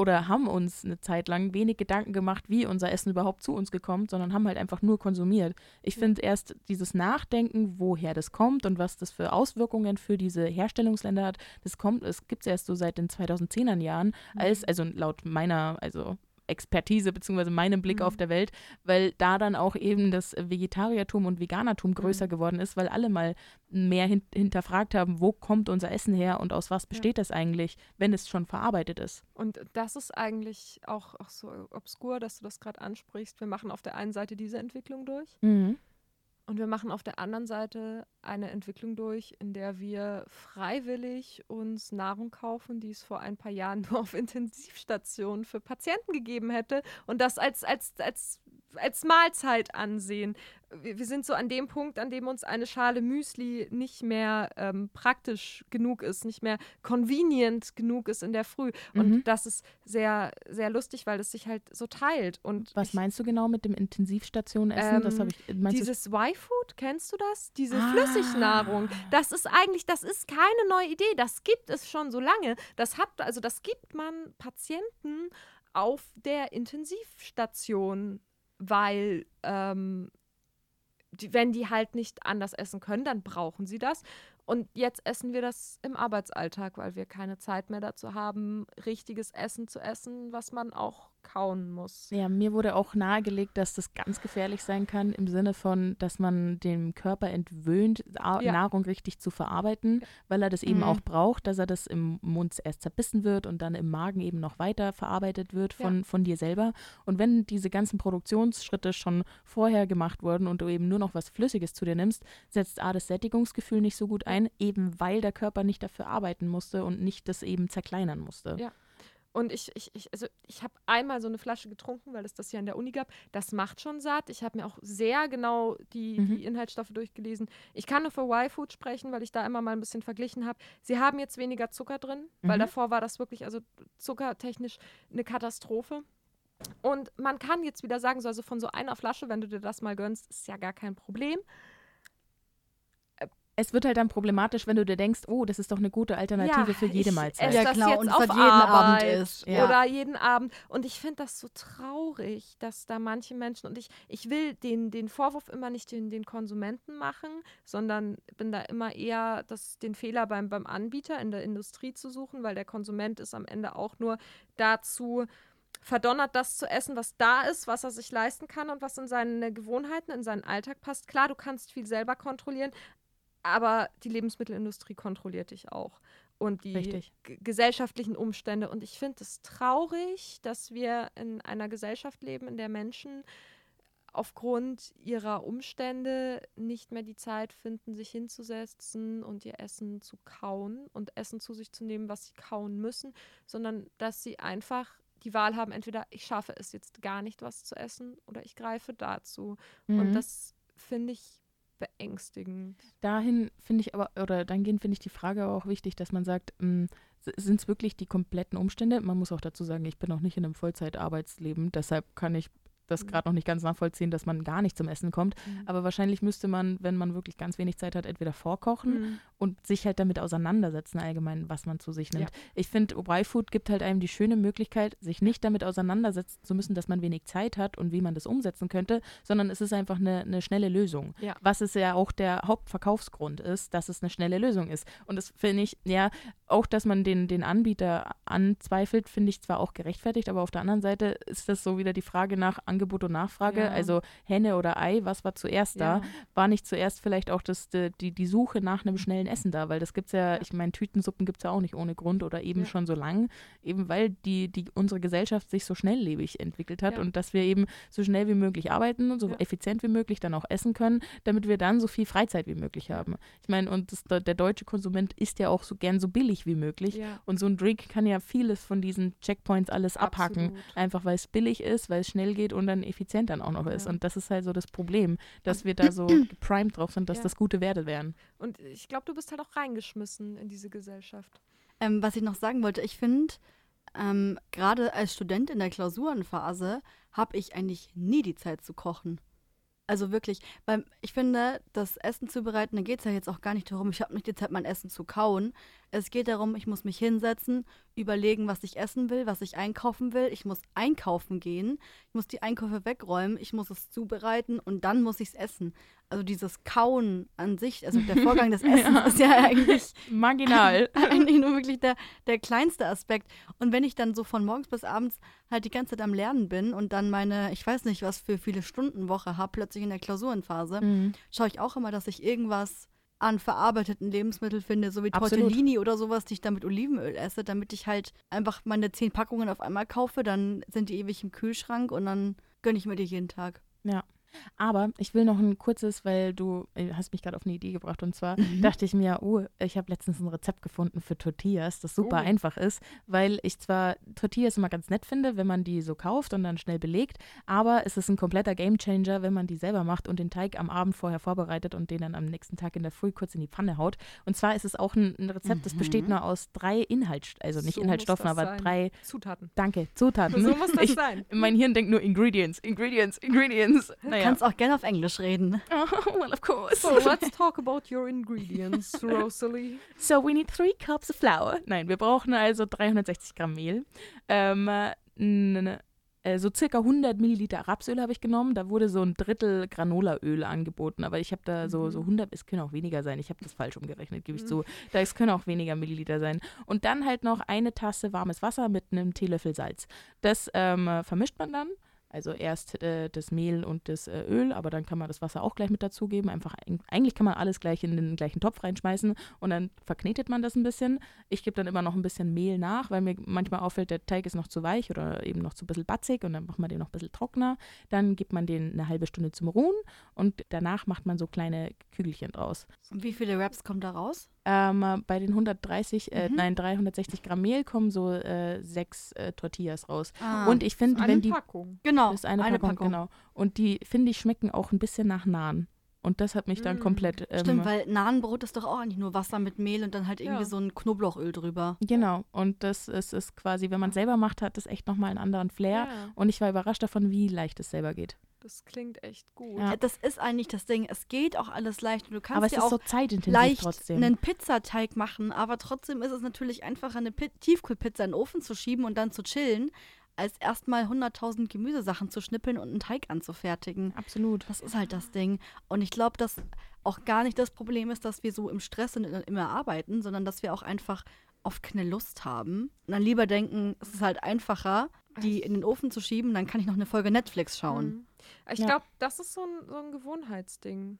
oder haben uns eine Zeit lang wenig Gedanken gemacht, wie unser Essen überhaupt zu uns gekommen, sondern haben halt einfach nur konsumiert. Ich finde erst dieses Nachdenken, woher das kommt und was das für Auswirkungen für diese Herstellungsländer hat, das kommt, es gibt es erst so seit den 2010er Jahren, als, also laut meiner, also Expertise beziehungsweise meinem Blick Mhm. auf der Welt, weil da dann auch eben das Vegetariertum und Veganertum größer geworden ist, weil alle mal mehr hin hinterfragt haben, wo kommt unser Essen her und aus was besteht das eigentlich, wenn es schon verarbeitet ist. Und das ist eigentlich auch, auch so obskur, dass du das gerade ansprichst. Wir machen auf der einen Seite diese Entwicklung durch und wir machen auf der anderen Seite eine Entwicklung durch, in der wir freiwillig uns Nahrung kaufen, die es vor ein paar Jahren nur auf Intensivstationen für Patienten gegeben hätte. Und das als, als, als, als Mahlzeit ansehen. Wir, wir sind so an dem Punkt, an dem uns eine Schale Müsli nicht mehr ähm, praktisch genug ist, nicht mehr convenient genug ist in der Früh. Und Mhm. das ist sehr, sehr lustig, weil es sich halt so teilt. Und Was ich- meinst du genau mit dem Intensivstationen-Essen? das Ähm, habe ich, dieses Y-Food, kennst du das? Diese Ah. Flüssignahrung. Das ist eigentlich, das ist keine neue Idee. Das gibt es schon so lange. Das hat, also das gibt man Patienten auf der Intensivstation, weil ähm, die, wenn die halt nicht anders essen können, dann brauchen sie das. Und jetzt essen wir das im Arbeitsalltag, weil wir keine Zeit mehr dazu haben, richtiges Essen zu essen, was man auch kauen muss. Ja, mir wurde auch nahegelegt, dass das ganz gefährlich sein kann, im Sinne von, dass man dem Körper entwöhnt, A- Ja. Nahrung richtig zu verarbeiten, weil er das eben Mhm. auch braucht, dass er das im Mund erst zerbissen wird und dann im Magen eben noch weiter verarbeitet wird von, von dir selber. Und wenn diese ganzen Produktionsschritte schon vorher gemacht wurden und du eben nur noch was Flüssiges zu dir nimmst, setzt A das Sättigungsgefühl nicht so gut ein, eben weil der Körper nicht dafür arbeiten musste und nicht das eben zerkleinern musste. Ja. Und ich, ich, ich, also ich habe einmal so eine Flasche getrunken, weil es das hier an der Uni gab. Das macht schon satt. Ich habe mir auch sehr genau die, Mhm. die Inhaltsstoffe durchgelesen. Ich kann nur für Y-Food sprechen, weil ich da immer mal ein bisschen verglichen habe. Sie haben jetzt weniger Zucker drin, weil Mhm. davor war das wirklich, also zuckertechnisch eine Katastrophe. Und man kann jetzt wieder sagen, so, also von so einer Flasche, wenn du dir das mal gönnst, ist ja gar kein Problem. Es wird halt dann problematisch, wenn du dir denkst, oh, das ist doch eine gute Alternative für jede ich Mahlzeit. esse Ja, das klar, jetzt und auf jeden Abend Arbeit isst. Ja. Oder jeden Abend. Und ich finde das so traurig, dass da manche Menschen, und ich, ich will den, den Vorwurf immer nicht den, den Konsumenten machen, sondern bin da immer eher das, den Fehler beim, beim Anbieter in der Industrie zu suchen, weil der Konsument ist am Ende auch nur dazu verdonnert, das zu essen, was da ist, was er sich leisten kann und was in seine Gewohnheiten, in seinen Alltag passt. Klar, du kannst viel selber kontrollieren, aber die Lebensmittelindustrie kontrolliert dich auch. Und die gesellschaftlichen Umstände. Und ich finde es traurig, dass wir in einer Gesellschaft leben, in der Menschen aufgrund ihrer Umstände nicht mehr die Zeit finden, sich hinzusetzen und ihr Essen zu kauen und Essen zu sich zu nehmen, was sie kauen müssen, sondern dass sie einfach die Wahl haben, entweder ich schaffe es jetzt gar nicht, was zu essen, oder ich greife dazu. Und Mhm. das finde ich beängstigend. dahin finde ich aber, oder dahingehend finde ich die Frage aber auch wichtig, dass man sagt, sind es wirklich die kompletten Umstände? Man muss auch dazu sagen, ich bin noch nicht in einem Vollzeitarbeitsleben, deshalb kann ich das Mhm. gerade noch nicht ganz nachvollziehen, dass man gar nicht zum Essen kommt. Mhm. Aber wahrscheinlich müsste man, wenn man wirklich ganz wenig Zeit hat, entweder vorkochen Mhm. und sich halt damit auseinandersetzen, allgemein, was man zu sich nimmt. Ich finde, Y-Food gibt halt einem die schöne Möglichkeit, sich nicht damit auseinandersetzen zu müssen, dass man wenig Zeit hat und wie man das umsetzen könnte, sondern es ist einfach eine, eine schnelle Lösung. Ja. Was es ja auch der Hauptverkaufsgrund ist, dass es eine schnelle Lösung ist. Und das finde ich, ja, auch, dass man den, den Anbieter anzweifelt, finde ich zwar auch gerechtfertigt, aber auf der anderen Seite ist das so wieder die Frage nach Angebot und Nachfrage. Ja. Also Henne oder Ei, was war zuerst da? Ja. war nicht zuerst vielleicht auch das, die, die, Suche nach einem schnellen Essen da, weil das gibt es ja, ich meine, Tütensuppen gibt es ja auch nicht ohne Grund oder eben schon so lang, eben weil die, die, unsere Gesellschaft sich so schnelllebig entwickelt hat und dass wir eben so schnell wie möglich arbeiten, so Ja. effizient wie möglich dann auch essen können, damit wir dann so viel Freizeit wie möglich haben. Ich meine, und das, der deutsche Konsument isst ja auch so gern so billig wie möglich und so ein Drink kann ja vieles von diesen Checkpoints alles abhaken. Absolut. Einfach weil es billig ist, weil es schnell geht und dann effizient dann auch noch ist. Ja. Und das ist halt so das Problem, dass wir da so geprimed drauf sind, dass Ja. das gute Werte wären. Und ich glaube, du bist halt auch reingeschmissen in diese Gesellschaft. Ähm, was ich noch sagen wollte, ich finde, ähm, gerade als Student in der Klausurenphase habe ich eigentlich nie die Zeit zu kochen. Also wirklich, weil ich finde, das Essen zubereiten, da geht es ja jetzt auch gar nicht darum, ich habe nicht die Zeit, mein Essen zu kauen. Es geht darum, ich muss mich hinsetzen, überlegen, was ich essen will, was ich einkaufen will. Ich muss einkaufen gehen, ich muss die Einkäufe wegräumen, ich muss es zubereiten und dann muss ich es essen. Also dieses Kauen an sich, also der Vorgang des Essens Ja. ist ja eigentlich Marginal. eigentlich nur wirklich der, der kleinste Aspekt. Und wenn ich dann so von morgens bis abends halt die ganze Zeit am Lernen bin und dann meine, ich weiß nicht, was für viele Stunden Woche habe, plötzlich in der Klausurenphase, Mhm. schaue ich auch immer, dass ich irgendwas an verarbeiteten Lebensmitteln finde, so wie Absolut. Tortellini oder sowas, die ich dann mit Olivenöl esse, damit ich halt einfach meine zehn Packungen auf einmal kaufe, dann sind die ewig im Kühlschrank und dann gönne ich mir die jeden Tag. Aber ich will noch ein kurzes, weil du äh, hast mich gerade auf eine Idee gebracht und zwar Mhm. dachte ich mir, oh, ich habe letztens ein Rezept gefunden für Tortillas, das super Oh. einfach ist, weil ich zwar Tortillas immer ganz nett finde, wenn man die so kauft und dann schnell belegt, aber es ist ein kompletter Gamechanger, wenn man die selber macht und den Teig am Abend vorher vorbereitet und den dann am nächsten Tag in der Früh kurz in die Pfanne haut. Und zwar ist es auch ein, ein Rezept, das besteht Mhm. nur aus drei Inhaltsstoffen, also nicht So Inhaltsstoffen, aber sein. drei, Zutaten. danke, Zutaten. So muss das ich, sein. mein Hirn denkt nur Ingredients, Ingredients, Ingredients. Du Naja. kannst auch gerne auf Englisch reden. Oh, well, of course. So, let's talk about your ingredients, Rosalie. So, we need three cups of flour. Nein, wir brauchen also 360 Gramm Mehl. Ähm, äh, so circa 100 Milliliter Rapsöl habe ich genommen. Da wurde so ein Drittel Granulaöl angeboten. Aber ich habe da so, Mhm. so 100, es können auch weniger sein. Ich habe das falsch umgerechnet, gebe ich Mhm. zu. Da es können auch weniger Milliliter sein. Und dann halt noch eine Tasse warmes Wasser mit einem Teelöffel Salz. Das ähm, äh, vermischt man dann. Also erst äh, das Mehl und das äh, Öl, aber dann kann man das Wasser auch gleich mit dazugeben. Einfach, eig- eigentlich kann man alles gleich in den gleichen Topf reinschmeißen und dann verknetet man das ein bisschen. Ich gebe dann immer noch ein bisschen Mehl nach, weil mir manchmal auffällt, der Teig ist noch zu weich oder eben noch zu ein bisschen batzig und dann macht man den noch ein bisschen trockener. Dann gibt man den eine halbe Stunde zum Ruhen und danach macht man so kleine Kügelchen draus. Und wie viele Raps kommen da raus? Ähm, äh, bei den 130, äh, Mhm. nein, 360 Gramm Mehl kommen so äh, sechs äh, Tortillas raus. Ah, und ich finde, Eine wenn die Packung. genau, ist eine, Packung, genau. Und die, finde ich, schmecken auch ein bisschen nach Naan. Und das hat mich dann Mm. komplett. Ähm, Stimmt, weil Nahenbrot ist doch auch eigentlich nur Wasser mit Mehl und dann halt irgendwie Ja. so ein Knoblauchöl drüber. Genau. Und das ist, ist quasi, wenn man es selber macht, hat das echt nochmal einen anderen Flair. Ja, Und ich war überrascht davon, wie leicht es selber geht. Das klingt echt gut. Ja. Das ist eigentlich das Ding. Es geht auch alles leicht. Und du kannst Aber es ja ist auch so zeitintensiv leicht trotzdem. einen Pizzateig machen, aber trotzdem ist es natürlich einfacher, eine Pi Tiefkühlpizza in den Ofen zu schieben und dann zu chillen, als erstmal 100.000 Gemüsesachen zu schnippeln und einen Teig anzufertigen. Absolut. Das ist halt das Ding. Und ich glaube, dass auch gar nicht das Problem ist, dass wir so im Stress sind und immer arbeiten, sondern dass wir auch einfach oft keine Lust haben. Und dann lieber denken, es ist halt einfacher, die in den Ofen zu schieben, dann kann ich noch eine Folge Netflix schauen. Mhm. Ich Ja. glaube, das ist so ein, so ein Gewohnheitsding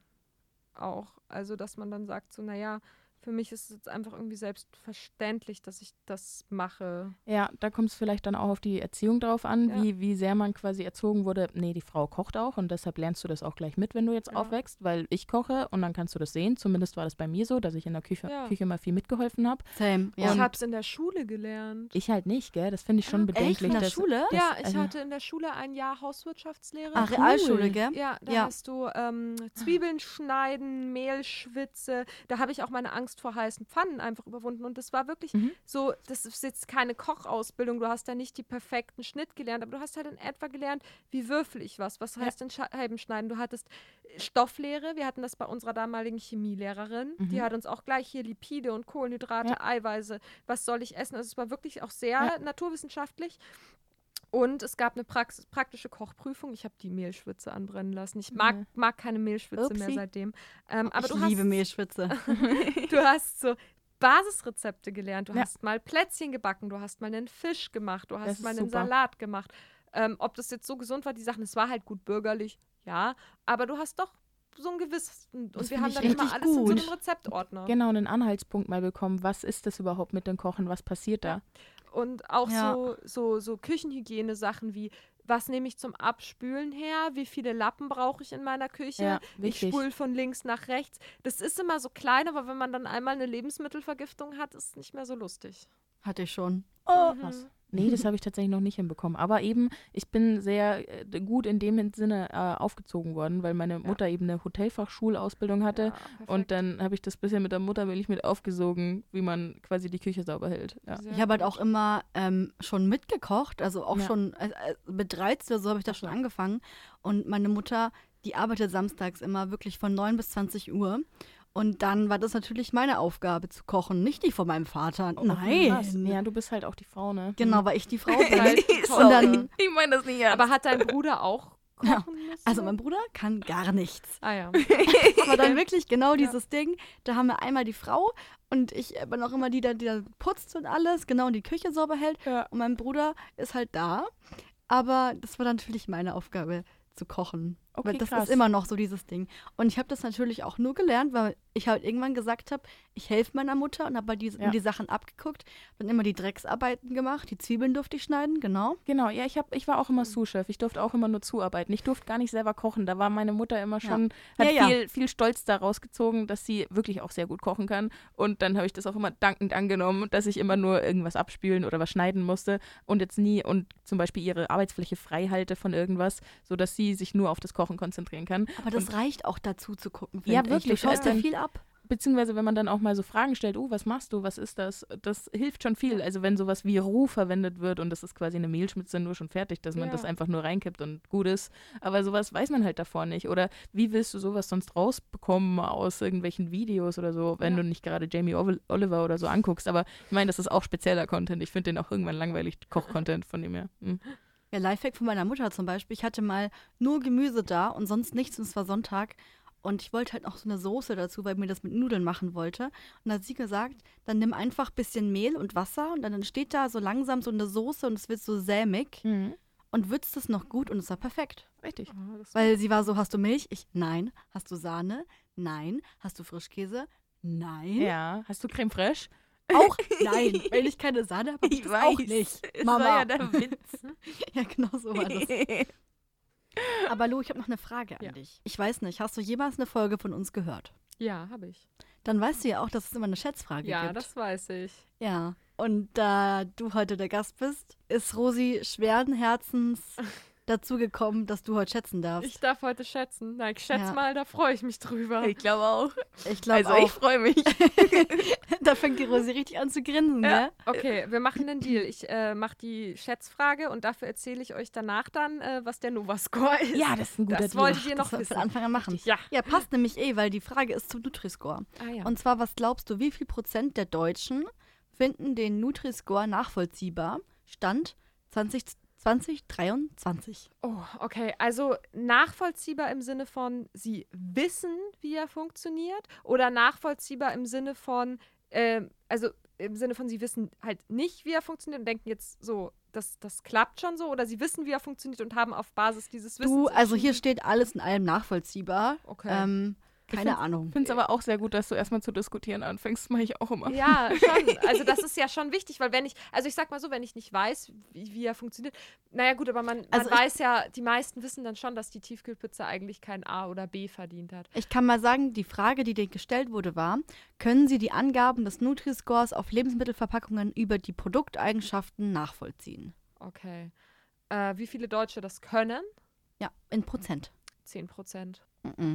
auch. Also, dass man dann sagt, so, naja, für mich ist es jetzt einfach irgendwie selbstverständlich, dass ich das mache. Ja, da kommt es vielleicht dann auch auf die Erziehung drauf an, Ja. wie, wie sehr man quasi erzogen wurde. Nee, die Frau kocht auch und deshalb lernst du das auch gleich mit, wenn du jetzt Ja. aufwächst, weil ich koche und dann kannst du das sehen. Zumindest war das bei mir so, dass ich in der Küche, Ja. Küche mal viel mitgeholfen habe. Same. Ich Ja. habe es in der Schule gelernt. Ich halt nicht, gell? Das finde ich schon bedenklich. Echt? In der dass- Schule? das- ja, ich also- hatte in der Schule ein Jahr Hauswirtschaftslehre. Ah, Realschule, gell? Ja, da Ja. hast du ähm, Zwiebeln schneiden, Mehl schwitze. Da habe ich auch meine Angst Angst vor heißen Pfannen einfach überwunden. Und das war wirklich Mhm. so, das ist jetzt keine Kochausbildung, du hast da nicht die perfekten Schnitt gelernt, aber du hast halt in etwa gelernt, wie würfel ich was, was Ja. heißt in Scheiben schneiden. Du hattest Stofflehre, wir hatten das bei unserer damaligen Chemielehrerin, die Mhm. hat uns auch gleich hier Lipide und Kohlenhydrate, Ja. Eiweiße, was soll ich essen. Also es war wirklich auch sehr Ja. naturwissenschaftlich. Und es gab eine Prax praktische Kochprüfung. Ich habe die Mehlschwitze anbrennen lassen. Ich mag, Ja. mag keine Mehlschwitze mehr Upsi. seitdem. Ähm, aber ich du liebe hast, Mehlschwitze. du hast so Basisrezepte gelernt. Du Ja. hast mal Plätzchen gebacken, du hast mal einen Fisch gemacht, du hast mal einen super. Salat gemacht. Ähm, ob das jetzt so gesund war, die Sachen, es war halt gut bürgerlich, ja. Aber du hast doch so ein gewisses. Und Das wir haben dann immer alles in so gut. einem Rezeptordner. Genau, einen Anhaltspunkt mal bekommen. Was ist das überhaupt mit dem Kochen? Was passiert da? Und auch Ja. so, so, so Küchenhygiene-Sachen wie, was nehme ich zum Abspülen her? Wie viele Lappen brauche ich in meiner Küche? Ja, ich spule von links nach rechts. Das ist immer so klein, aber wenn man dann einmal eine Lebensmittelvergiftung hat, ist es nicht mehr so lustig. Hatte ich schon. Oh, Mhm. krass. Nee, das habe ich tatsächlich noch nicht hinbekommen. Aber eben, ich bin sehr äh, gut in dem Sinne äh, aufgezogen worden, weil meine Mutter eben eine Hotelfachschulausbildung hatte. Ja, perfekt. Und dann habe ich das bisschen mit der Muttermilch mit aufgesogen, wie man quasi die Küche sauber hält. Ja. Ich habe halt auch immer ähm, schon mitgekocht, also auch Ja. schon äh, äh, mit 13 oder so habe ich da schon angefangen. Und meine Mutter, die arbeitet samstags immer wirklich von 9 bis 20 Uhr. Und dann war das natürlich meine Aufgabe zu kochen, nicht die von meinem Vater. Oh, krass. Nein. Ja, du bist halt auch die Frau, ne? Genau, weil ich die Frau bin. Halt Und dann, ich meine das nicht ernst. Aber hat dein Bruder auch Ja, also mein Bruder kann gar nichts. Ah ja. Aber dann wirklich genau dieses Ding. Da haben wir einmal die Frau und ich bin auch immer die, die dann putzt und alles, genau und die Küche sauber hält. Ja. Und mein Bruder ist halt da. Aber das war natürlich meine Aufgabe zu kochen. Okay, weil das krass. ist immer noch so dieses Ding. Und ich habe das natürlich auch nur gelernt, weil ich halt irgendwann gesagt habe, ich helfe meiner Mutter und habe halt die, Ja. die Sachen abgeguckt, dann immer die Drecksarbeiten gemacht, die Zwiebeln durfte ich schneiden, genau. Genau, ja, ich, hab, ich war auch immer Sous-Chef. Ich durfte auch immer nur zuarbeiten. Ich durfte gar nicht selber kochen. Da war meine Mutter immer schon, hat Ja, ja. Viel, viel Stolz daraus gezogen, dass sie wirklich auch sehr gut kochen kann. Und dann habe ich das auch immer dankend angenommen, dass ich immer nur irgendwas abspülen oder was schneiden musste und jetzt nie und zum Beispiel ihre Arbeitsfläche frei halte von irgendwas, sodass sie sich nur auf das Kochen konzentrieren kann. Aber das Und- reicht auch dazu zu gucken. Ja, find ich. wirklich, Du schaust ja viel ab. Beziehungsweise, wenn man dann auch mal so Fragen stellt, oh, was machst du, was ist das? Das hilft schon viel. Also wenn sowas wie Roux verwendet wird und das ist quasi eine Mehlschmitze nur schon fertig, dass man Ja. das einfach nur reinkippt und gut ist. Aber sowas weiß man halt davor nicht. Oder wie willst du sowas sonst rausbekommen aus irgendwelchen Videos oder so, wenn Ja. du nicht gerade Jamie Ol- Oliver oder so anguckst. Aber ich meine, das ist auch spezieller Content. Ich finde den auch irgendwann langweilig, Koch-Content von dem her. Hm. Ja, Lifehack von meiner Mutter zum Beispiel. Ich hatte mal nur Gemüse da und sonst nichts und es war Sonntag. Und ich wollte halt noch so eine Soße dazu, weil ich mir das mit Nudeln machen wollte. Und da hat sie gesagt, dann nimm einfach ein bisschen Mehl und Wasser und dann entsteht da so langsam so eine Soße und es wird so sämig und würzt es noch gut und es war perfekt. Richtig. Oh, Weil sie war so, hast du Milch? Ich, nein. Hast du Sahne? Nein. Hast du Frischkäse? Nein. Ja. Hast du Creme fraiche? Auch nein. Wenn ich keine Sahne habe, hab ich, das auch nicht. Es Mama. war ja der Witz. ja, genau so war das. Aber Lu, ich habe noch eine Frage an Ja. dich. Ich weiß nicht, hast du jemals eine Folge von uns gehört? ja, habe ich. Dann weißt du ja auch, dass es immer eine Schätzfrage Ja, gibt. das weiß ich. ja. Und da du heute der Gast bist, ist Rosi schweren Herzens dazu gekommen, dass du heute schätzen darfst. Ich darf heute schätzen. Na, ich schätze Ja. mal, da freue ich mich drüber. Ich glaube auch. Ich glaube Also ich auch. freue mich. da fängt die Rosi richtig an zu grinsen, Ja. ne? Okay, wir machen einen Deal. Ich äh, mache die Schätzfrage und dafür erzähle ich euch danach dann, äh, was der Nova-Score ist. Ja, das ist ein guter das Deal. wolltet ihr noch Das soll wissen. von Anfang an machen. Ja. Ja, passt nämlich eh, weil die Frage ist zum Nutri-Score. Ah, ja. Und zwar, was glaubst du, wie viel Prozent der Deutschen finden den Nutri-Score nachvollziehbar? Stand 20, 2023. Oh, okay. Also nachvollziehbar im Sinne von, sie wissen, wie er funktioniert oder nachvollziehbar im Sinne von, ähm, also im Sinne von, sie wissen halt nicht, wie er funktioniert und denken jetzt so, das, das klappt schon so oder sie wissen, wie er funktioniert und haben auf Basis dieses Wissens. Du, also hier steht alles in allem nachvollziehbar. Okay. Ähm, keine find's- Ahnung. Ich finde es aber auch sehr gut, dass du erstmal zu diskutieren anfängst. Das mache ich auch immer. Ja, schon. Also das ist ja schon wichtig, weil wenn ich, also ich sag mal so, wenn ich nicht weiß, wie, wie er funktioniert, naja gut, aber man, man Also ich- weiß ja, die meisten wissen dann schon, dass die Tiefkühlpizza eigentlich kein A oder B verdient hat. Ich kann mal sagen, die Frage, die dir gestellt wurde, war, können Sie die Angaben des Nutri-Scores auf Lebensmittelverpackungen über die Produkteigenschaften nachvollziehen? Okay. Äh, wie viele Deutsche das können? Ja, in Prozent. 10 Prozent.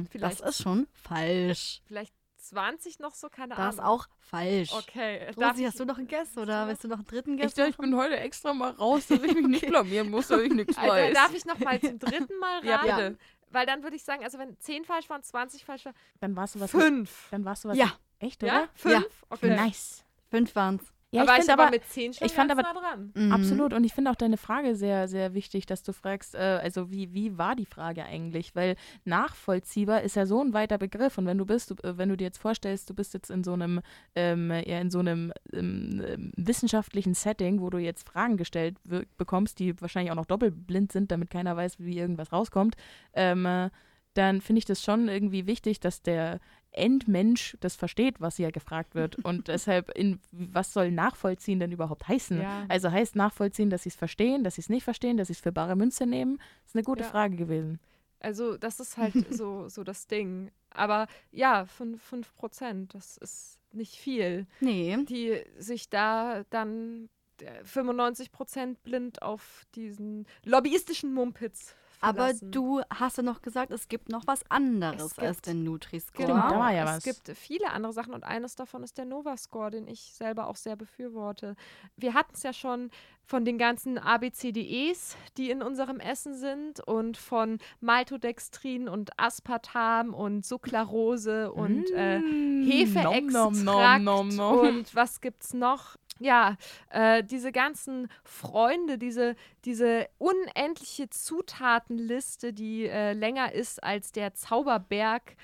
Vielleicht- Das ist schon falsch. Vielleicht 20 noch so, keine Das ist Ahnung. auch falsch. Okay. darf Rosi, ich- hast du noch einen Guess oder willst du noch einen dritten Ich, Guess? dachte, ich bin heute extra mal raus, dass ich mich nicht blamieren muss, dass ich nichts Alter, weiß. darf ich noch mal zum dritten Mal raten? Ja, bitte. Weil dann würde ich sagen, also wenn 10 falsch waren, 20 falsch waren, Dann warst du was. 5. Dann warst du was. Ja. Echt, Ja? oder? 5? Ja. Okay. Nice. Fünf waren's. Ja, aber ich ich finde aber aber, mit 10 schon ich fand aber- nah dran. Mhm. Absolut. Und ich finde auch deine Frage sehr, sehr wichtig, dass du fragst, äh, also wie, wie war die Frage eigentlich? Weil nachvollziehbar ist ja so ein weiter Begriff. Und wenn du bist, du, äh, wenn du dir jetzt vorstellst, du bist jetzt in so einem, ähm, ja, in so einem ähm, ähm, wissenschaftlichen Setting, wo du jetzt Fragen gestellt bekommst, die wahrscheinlich auch noch doppelblind sind, damit keiner weiß, wie irgendwas rauskommt, ähm, äh, dann finde ich das schon irgendwie wichtig, dass der Endmensch das versteht, was hier gefragt wird. Und deshalb, in, was soll nachvollziehen denn überhaupt heißen? Ja. Also heißt nachvollziehen, dass sie es verstehen, dass sie es nicht verstehen, dass sie es für bare Münze nehmen? ist eine gute Ja. Frage gewesen. Also das ist halt so, so das Ding. Aber ja, 5, 5 Prozent, das ist nicht viel. Nee. Die sich da dann äh, 95 Prozent blind auf diesen lobbyistischen Mumpitz Aber verlassen. du hast ja noch gesagt, es gibt noch was anderes Es als gibt- den Nutri-Score. Stimmt, da war ja es was. gibt viele andere Sachen und eines davon ist der Nova-Score, den ich selber auch sehr befürworte. Wir hatten es ja schon von den ganzen ABCDEs, die in unserem Essen sind und von Maltodextrin und Aspartam und Sucralose und äh, Mm, Hefeextrakt nom, nom, nom, nom. und was gibt's noch? Ja, äh, diese ganzen Freunde, diese, diese unendliche Zutatenliste, die äh, länger ist als der Zauberberg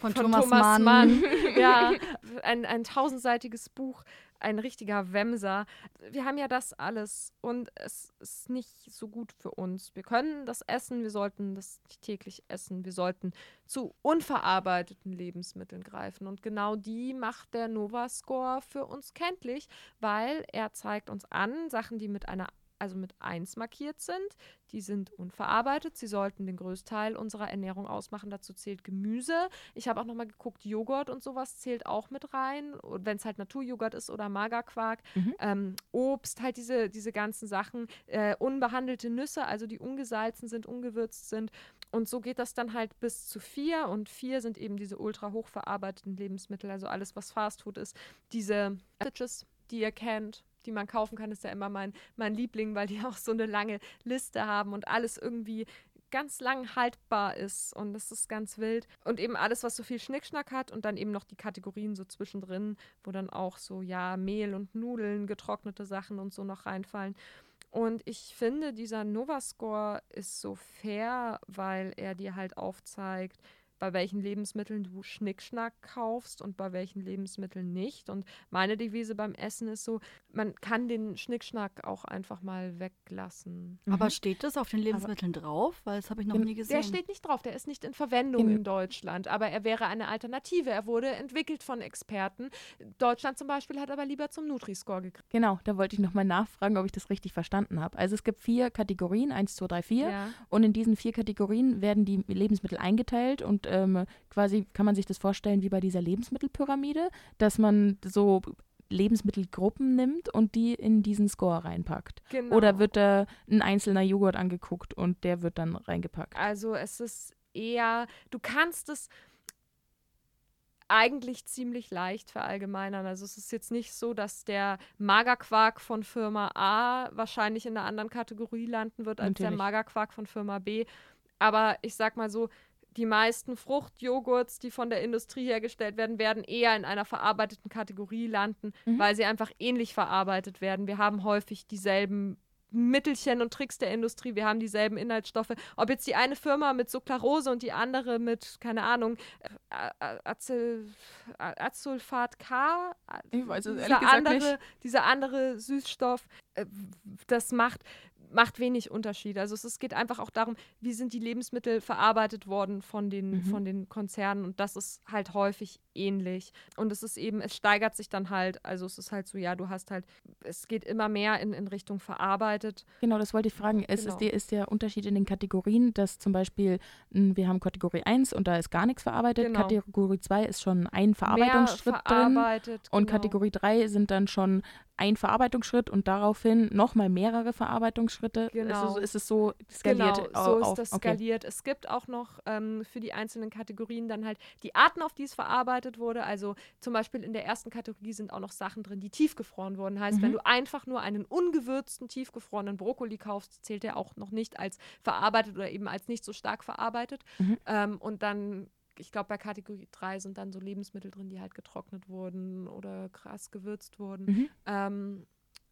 Von, von Thomas, Thomas, Mann. Mann. ja, ein, ein tausendseitiges Buch, ein richtiger Wemser. Wir haben ja das alles und es ist nicht so gut für uns. Wir können das essen, wir sollten das nicht täglich essen. Wir sollten zu unverarbeiteten Lebensmitteln greifen. Und genau die macht der Nova-Score für uns kenntlich, weil er zeigt uns an, Sachen, die mit einer also mit 1 markiert sind, die sind unverarbeitet. Sie sollten den Größteil unserer Ernährung ausmachen. Dazu zählt Gemüse. Ich habe auch nochmal geguckt, Joghurt und sowas zählt auch mit rein. Wenn es halt Naturjoghurt ist oder Magerquark. Mhm. Ähm, Obst, halt diese, diese ganzen Sachen. Äh, unbehandelte Nüsse, also die ungesalzen sind, ungewürzt sind. Und so geht das dann halt bis zu vier. Und vier sind eben diese ultra hochverarbeiteten Lebensmittel, also alles, was Fastfood ist. Diese Sandwiches, die ihr kennt, die man kaufen kann, ist ja immer mein, mein Liebling, weil die auch so eine lange Liste haben und alles irgendwie ganz lang haltbar ist und das ist ganz wild. Und eben alles, was so viel Schnickschnack hat und dann eben noch die Kategorien so zwischendrin, wo dann auch so, ja, Mehl und Nudeln, getrocknete Sachen und so noch reinfallen. Und ich finde, dieser Nova-Score ist so fair, weil er dir halt aufzeigt, bei welchen Lebensmitteln du Schnickschnack kaufst und bei welchen Lebensmitteln nicht. Und meine Devise beim Essen ist so, man kann den Schnickschnack auch einfach mal weglassen. Aber Mhm. steht das auf den Lebensmitteln drauf? Weil das habe ich noch nie gesehen. Der steht nicht drauf, der ist nicht in Verwendung Im- in Deutschland, aber er wäre eine Alternative. Er wurde entwickelt von Experten. Deutschland zum Beispiel hat aber lieber zum Nutri-Score gegriffen. Genau, da wollte ich nochmal nachfragen, ob ich das richtig verstanden habe. Also es gibt vier Kategorien, eins, zwei, drei, vier. Ja. Und in diesen vier Kategorien werden die Lebensmittel eingeteilt und ähm, quasi kann man sich das vorstellen wie bei dieser Lebensmittelpyramide, dass man so Lebensmittelgruppen nimmt und die in diesen Score reinpackt. Genau. Oder wird da ein einzelner Joghurt angeguckt und der wird dann reingepackt. Also es ist eher, du kannst es eigentlich ziemlich leicht verallgemeinern. Also es ist jetzt nicht so, dass der Magerquark von Firma A wahrscheinlich in einer anderen Kategorie landen wird als Natürlich. der Magerquark von Firma B. Aber ich sag mal so, die meisten Fruchtjoghurts, die von der Industrie hergestellt werden, werden eher in einer verarbeiteten Kategorie landen, Mhm. weil sie einfach ähnlich verarbeitet werden. Wir haben häufig dieselben Mittelchen und Tricks der Industrie, wir haben dieselben Inhaltsstoffe. Ob jetzt die eine Firma mit Sucralose und die andere mit, keine Ahnung, Azulfat K, Ich weiß es dieser andere, dieser andere Süßstoff, äh, das macht, macht wenig Unterschied. Also es, es geht einfach auch darum, wie sind die Lebensmittel verarbeitet worden von den, Mhm. von den Konzernen und das ist halt häufig ähnlich. Und es ist eben, es steigert sich dann halt, also es ist halt so, ja, du hast halt, es geht immer mehr in, in Richtung verarbeitet. Genau, das wollte ich fragen. Es Genau. ist, der, ist der Unterschied in den Kategorien, dass zum Beispiel wir haben Kategorie 1 und da ist gar nichts verarbeitet. Genau. Kategorie 2 ist schon ein Verarbeitungsschritt drin. Und genau. Kategorie 3 sind dann schon ein Verarbeitungsschritt und daraufhin nochmal mehrere Verarbeitungsschritte. Genau. Also ist es so skaliert Genau, so au- auf. ist das okay. skaliert. Es gibt auch noch ähm, für die einzelnen Kategorien dann halt die Arten, auf die es verarbeitet wurde. Also zum Beispiel in der ersten Kategorie sind auch noch Sachen drin, die tiefgefroren wurden. Heißt, wenn Mhm. du einfach nur einen ungewürzten, tiefgefrorenen Brokkoli kaufst, zählt der auch noch nicht als verarbeitet oder eben als nicht so stark verarbeitet. Mhm. Ähm, und dann, ich glaube, bei Kategorie 3 sind dann so Lebensmittel drin, die halt getrocknet wurden oder krass gewürzt wurden. Mhm. Ähm,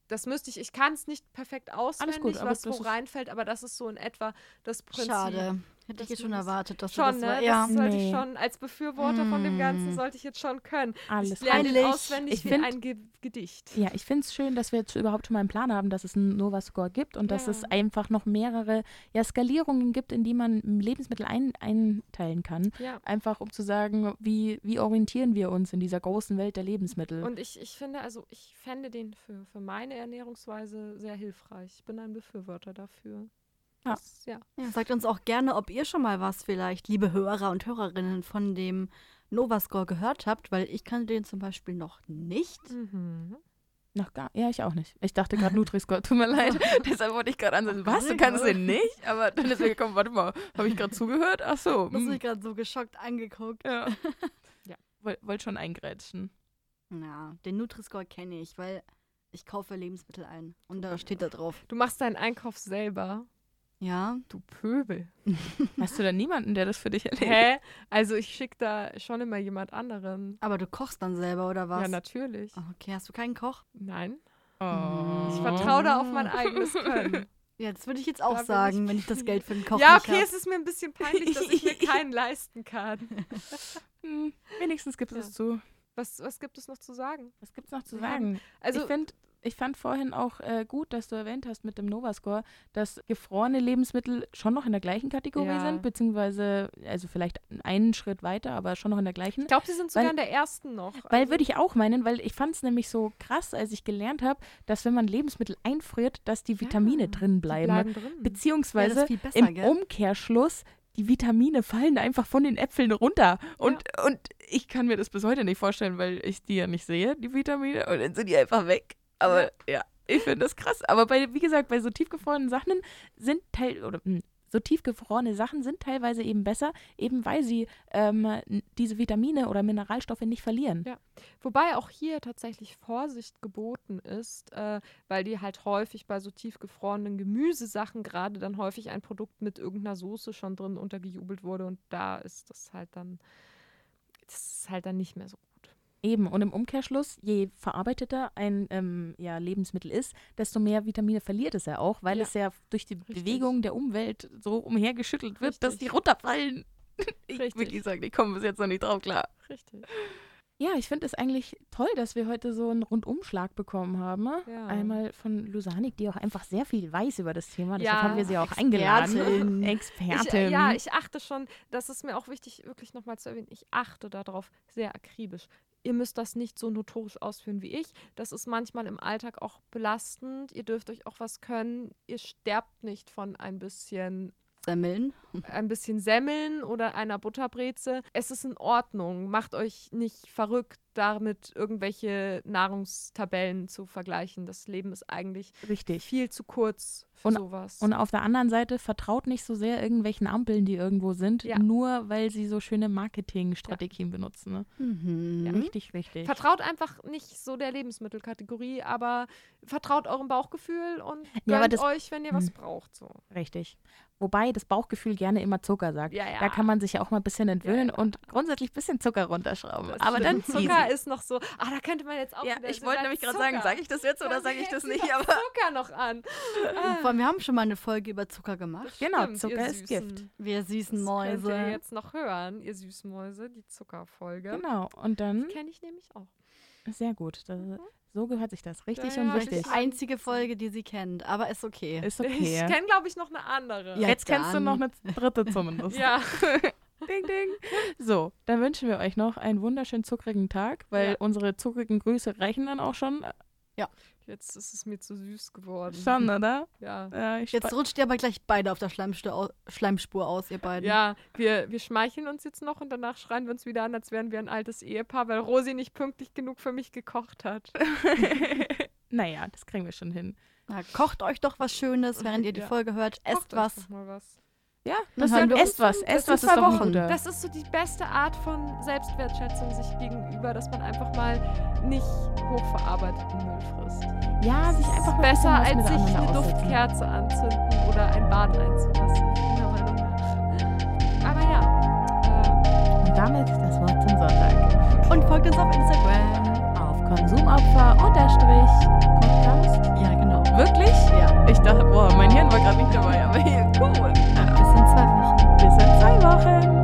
das müsste ich, ich kann es nicht perfekt auswendig, gut, was wo ist- reinfällt, aber das ist so in etwa das Prinzip. Schade. Hätte dass ich jetzt schon erwartet, dass Schon, du ne? das war. Ja. Das sollte ich Nee. schon, als Befürworter von dem Ganzen Mm. sollte ich jetzt schon können. Alles ich lerne peinlich. auswendig Ich wie find- ein Ge Gedicht. Ja, ich finde es schön, dass wir jetzt überhaupt schon mal einen Plan haben, dass es einen Nova-Score gibt und dass Ja. es einfach noch mehrere ja, Skalierungen gibt, in die man Lebensmittel ein, einteilen kann. Ja. Einfach um zu sagen, wie, wie orientieren wir uns in dieser großen Welt der Lebensmittel. Und ich, ich finde, also ich fände den für, für meine Ernährungsweise sehr hilfreich. Ich bin ein Befürworter dafür. Ja. Das, ja. Ja, sagt uns auch gerne, ob ihr schon mal was vielleicht, liebe Hörer und Hörerinnen, von dem Nova-Score gehört habt, weil ich kannte den zum Beispiel noch nicht. Mhm. Noch gar, ja, ich auch nicht. Ich dachte gerade Nutri-Score, tut mir leid. Deshalb wollte ich gerade ansetzen, was, du kannst den nicht? Aber dann ist mir gekommen, warte mal, habe ich gerade zugehört? Ach so. Das hm, habe ich gerade so geschockt angeguckt. ja. Ja. Woll- Wollte schon eingrätschen. Ja, den Nutri-Score kenne ich, weil ich kaufe Lebensmittel ein. Und da steht da drauf. Du machst deinen Einkauf selber. Ja, Du Pöbel. Hast du da niemanden, der das für dich erledigt? Hä? Also ich schicke da schon immer jemand anderen. aber du kochst dann selber, oder was? Ja, natürlich. Ah, Okay, hast du keinen Koch? Nein. Oh. Ich vertraue da auf mein eigenes Können. Ja, das würde ich jetzt Da auch bin sagen, ich- wenn ich das Geld für den Koch ja, nicht okay, hab. es ist mir ein bisschen peinlich, dass ich mir keinen leisten kann. Hm, wenigstens gibt Ja. es zu. Was, was gibt es noch zu sagen? Was gibt's noch zu Ja, sagen? Also, ich finde, ich fand vorhin auch äh, gut, dass du erwähnt hast mit dem Nova-Score, dass gefrorene Lebensmittel schon noch in der gleichen Kategorie Ja. sind, beziehungsweise, also vielleicht einen Schritt weiter, aber schon noch in der gleichen. ich glaube, sie sind sogar weil- in der ersten noch. Weil Also- würde ich auch meinen, weil ich fand es nämlich so krass, als ich gelernt habe, dass wenn man Lebensmittel einfriert, dass die Vitamine Ja, drin bleiben. bleiben drin. Ja, Beziehungsweise viel besser, im gell? Umkehrschluss, die Vitamine fallen einfach von den Äpfeln runter. Und, und ich kann mir das bis heute nicht vorstellen, weil ich die ja nicht sehe, die Vitamine, und dann sind die einfach weg. Aber ja, ich finde das krass. Aber bei, wie gesagt, bei so tiefgefrorenen Sachen sind teil oder mh, so tiefgefrorene Sachen sind teilweise eben besser, eben weil sie ähm, diese Vitamine oder Mineralstoffe nicht verlieren. Ja. Wobei auch hier tatsächlich Vorsicht geboten ist, äh, weil die halt häufig bei so tiefgefrorenen Gemüsesachen gerade dann häufig ein Produkt mit irgendeiner Soße schon drin untergejubelt wurde und da ist das halt dann, das ist halt dann nicht mehr so. Eben, und im Umkehrschluss, je verarbeiteter ein ähm, ja, Lebensmittel ist, desto mehr Vitamine verliert es ja auch, weil Ja. es ja durch die Richtig. Bewegung der Umwelt so umhergeschüttelt wird, dass die Richtig. runterfallen. Ich Richtig. wirklich sagen, ich komme bis jetzt noch nicht drauf klar. Richtig. Ja, ich finde es eigentlich toll, dass wir heute so einen Rundumschlag bekommen haben. ne? Ja. Einmal von Lusanik, die auch einfach sehr viel weiß über das Thema. Deshalb Ja, haben wir sie auch Expertin. eingeladen. Ich, Expertin. äh, ja, ich achte schon, das ist mir auch wichtig, wirklich nochmal zu erwähnen, ich achte darauf sehr akribisch. Ihr müsst das nicht so notorisch ausführen wie ich. Das ist manchmal im Alltag auch belastend. Ihr dürft euch auch was können. Ihr sterbt nicht von ein bisschen Semmeln. ein bisschen Semmeln oder einer Butterbreze. Es ist in Ordnung. Macht euch nicht verrückt, damit irgendwelche Nahrungstabellen zu vergleichen. Das Leben ist eigentlich Richtig. viel zu kurz für Und- sowas. Und auf der anderen Seite vertraut nicht so sehr irgendwelchen Ampeln, die irgendwo sind, Ja. nur weil sie so schöne Marketingstrategien benutzen. Ne? Mhm. Richtig wichtig. Vertraut einfach nicht so der Lebensmittelkategorie, aber vertraut eurem Bauchgefühl und gönnt Ja, euch, wenn ihr was Hm. braucht. So. Richtig. Wobei das Bauchgefühl gerne immer Zucker sagt. Ja, ja. Da kann man sich ja auch mal ein bisschen entwöhnen Ja, ja. und grundsätzlich ein bisschen Zucker runterschrauben. Das Aber dann stimmt. Zucker easy. ist noch so. Ah, da könnte man jetzt auch. Ja, ich wollte nämlich gerade sagen, Zucker. sage ich das jetzt oder Dann sage ich das nicht? Aber Zucker noch an. Vor allem, wir haben schon mal eine Folge über Zucker gemacht. Genau, stimmt, Zucker ihr ist Süßen. Gift. Wir süßen Das könnt ihr Mäuse. jetzt noch hören, ihr Süßmäuse, die Zuckerfolge. genau. Und dann, Kenne ich nämlich auch. Sehr gut. Das, so gehört sich das. Richtig Ja, und ja, wichtig. richtig. Einzige Folge, die sie kennt, aber ist okay. Ist Ich okay. kenne, glaube ich, noch eine andere. Ja, Jetzt kennst du dann. noch eine dritte zumindest. Ja. Ding, ding. So, dann wünschen wir euch noch einen wunderschönen zuckrigen Tag, weil Ja. unsere zuckrigen Grüße reichen dann auch schon. Jetzt ist es mir zu süß geworden. Schon, oder? Ja. Ja, ich Jetzt rutscht ihr aber gleich beide auf der Schleimspur, au Schleimspur aus, ihr beiden. Ja, wir, wir schmeicheln uns jetzt noch und danach schreien wir uns wieder an, als wären wir ein altes Ehepaar, weil Rosi nicht pünktlich genug für mich gekocht hat. Naja, das kriegen wir schon hin. Na, kocht euch doch was Schönes, während ihr die Ja. Folge hört. Esst was. doch mal was. Ja, das dann esst was. Esst was ist doch Das ist so die beste Art von Selbstwertschätzung sich gegenüber, dass man einfach mal nicht hochverarbeiteten Müll frisst. Ja, sich einfach mal besser als sich eine aussetzen. Ne? Duftkerze anzünden oder ein Bad einzulassen. Meiner Meinung nach. Aber ja. Äh, und damit das Wort zum Sonntag. Und folgt uns auf Instagram auf Konsumopfer-Podcast. Ja, genau. Wirklich? Ja. Ich dachte, boah, mein Hirn war gerade nicht dabei, aber hier, cool. Woche.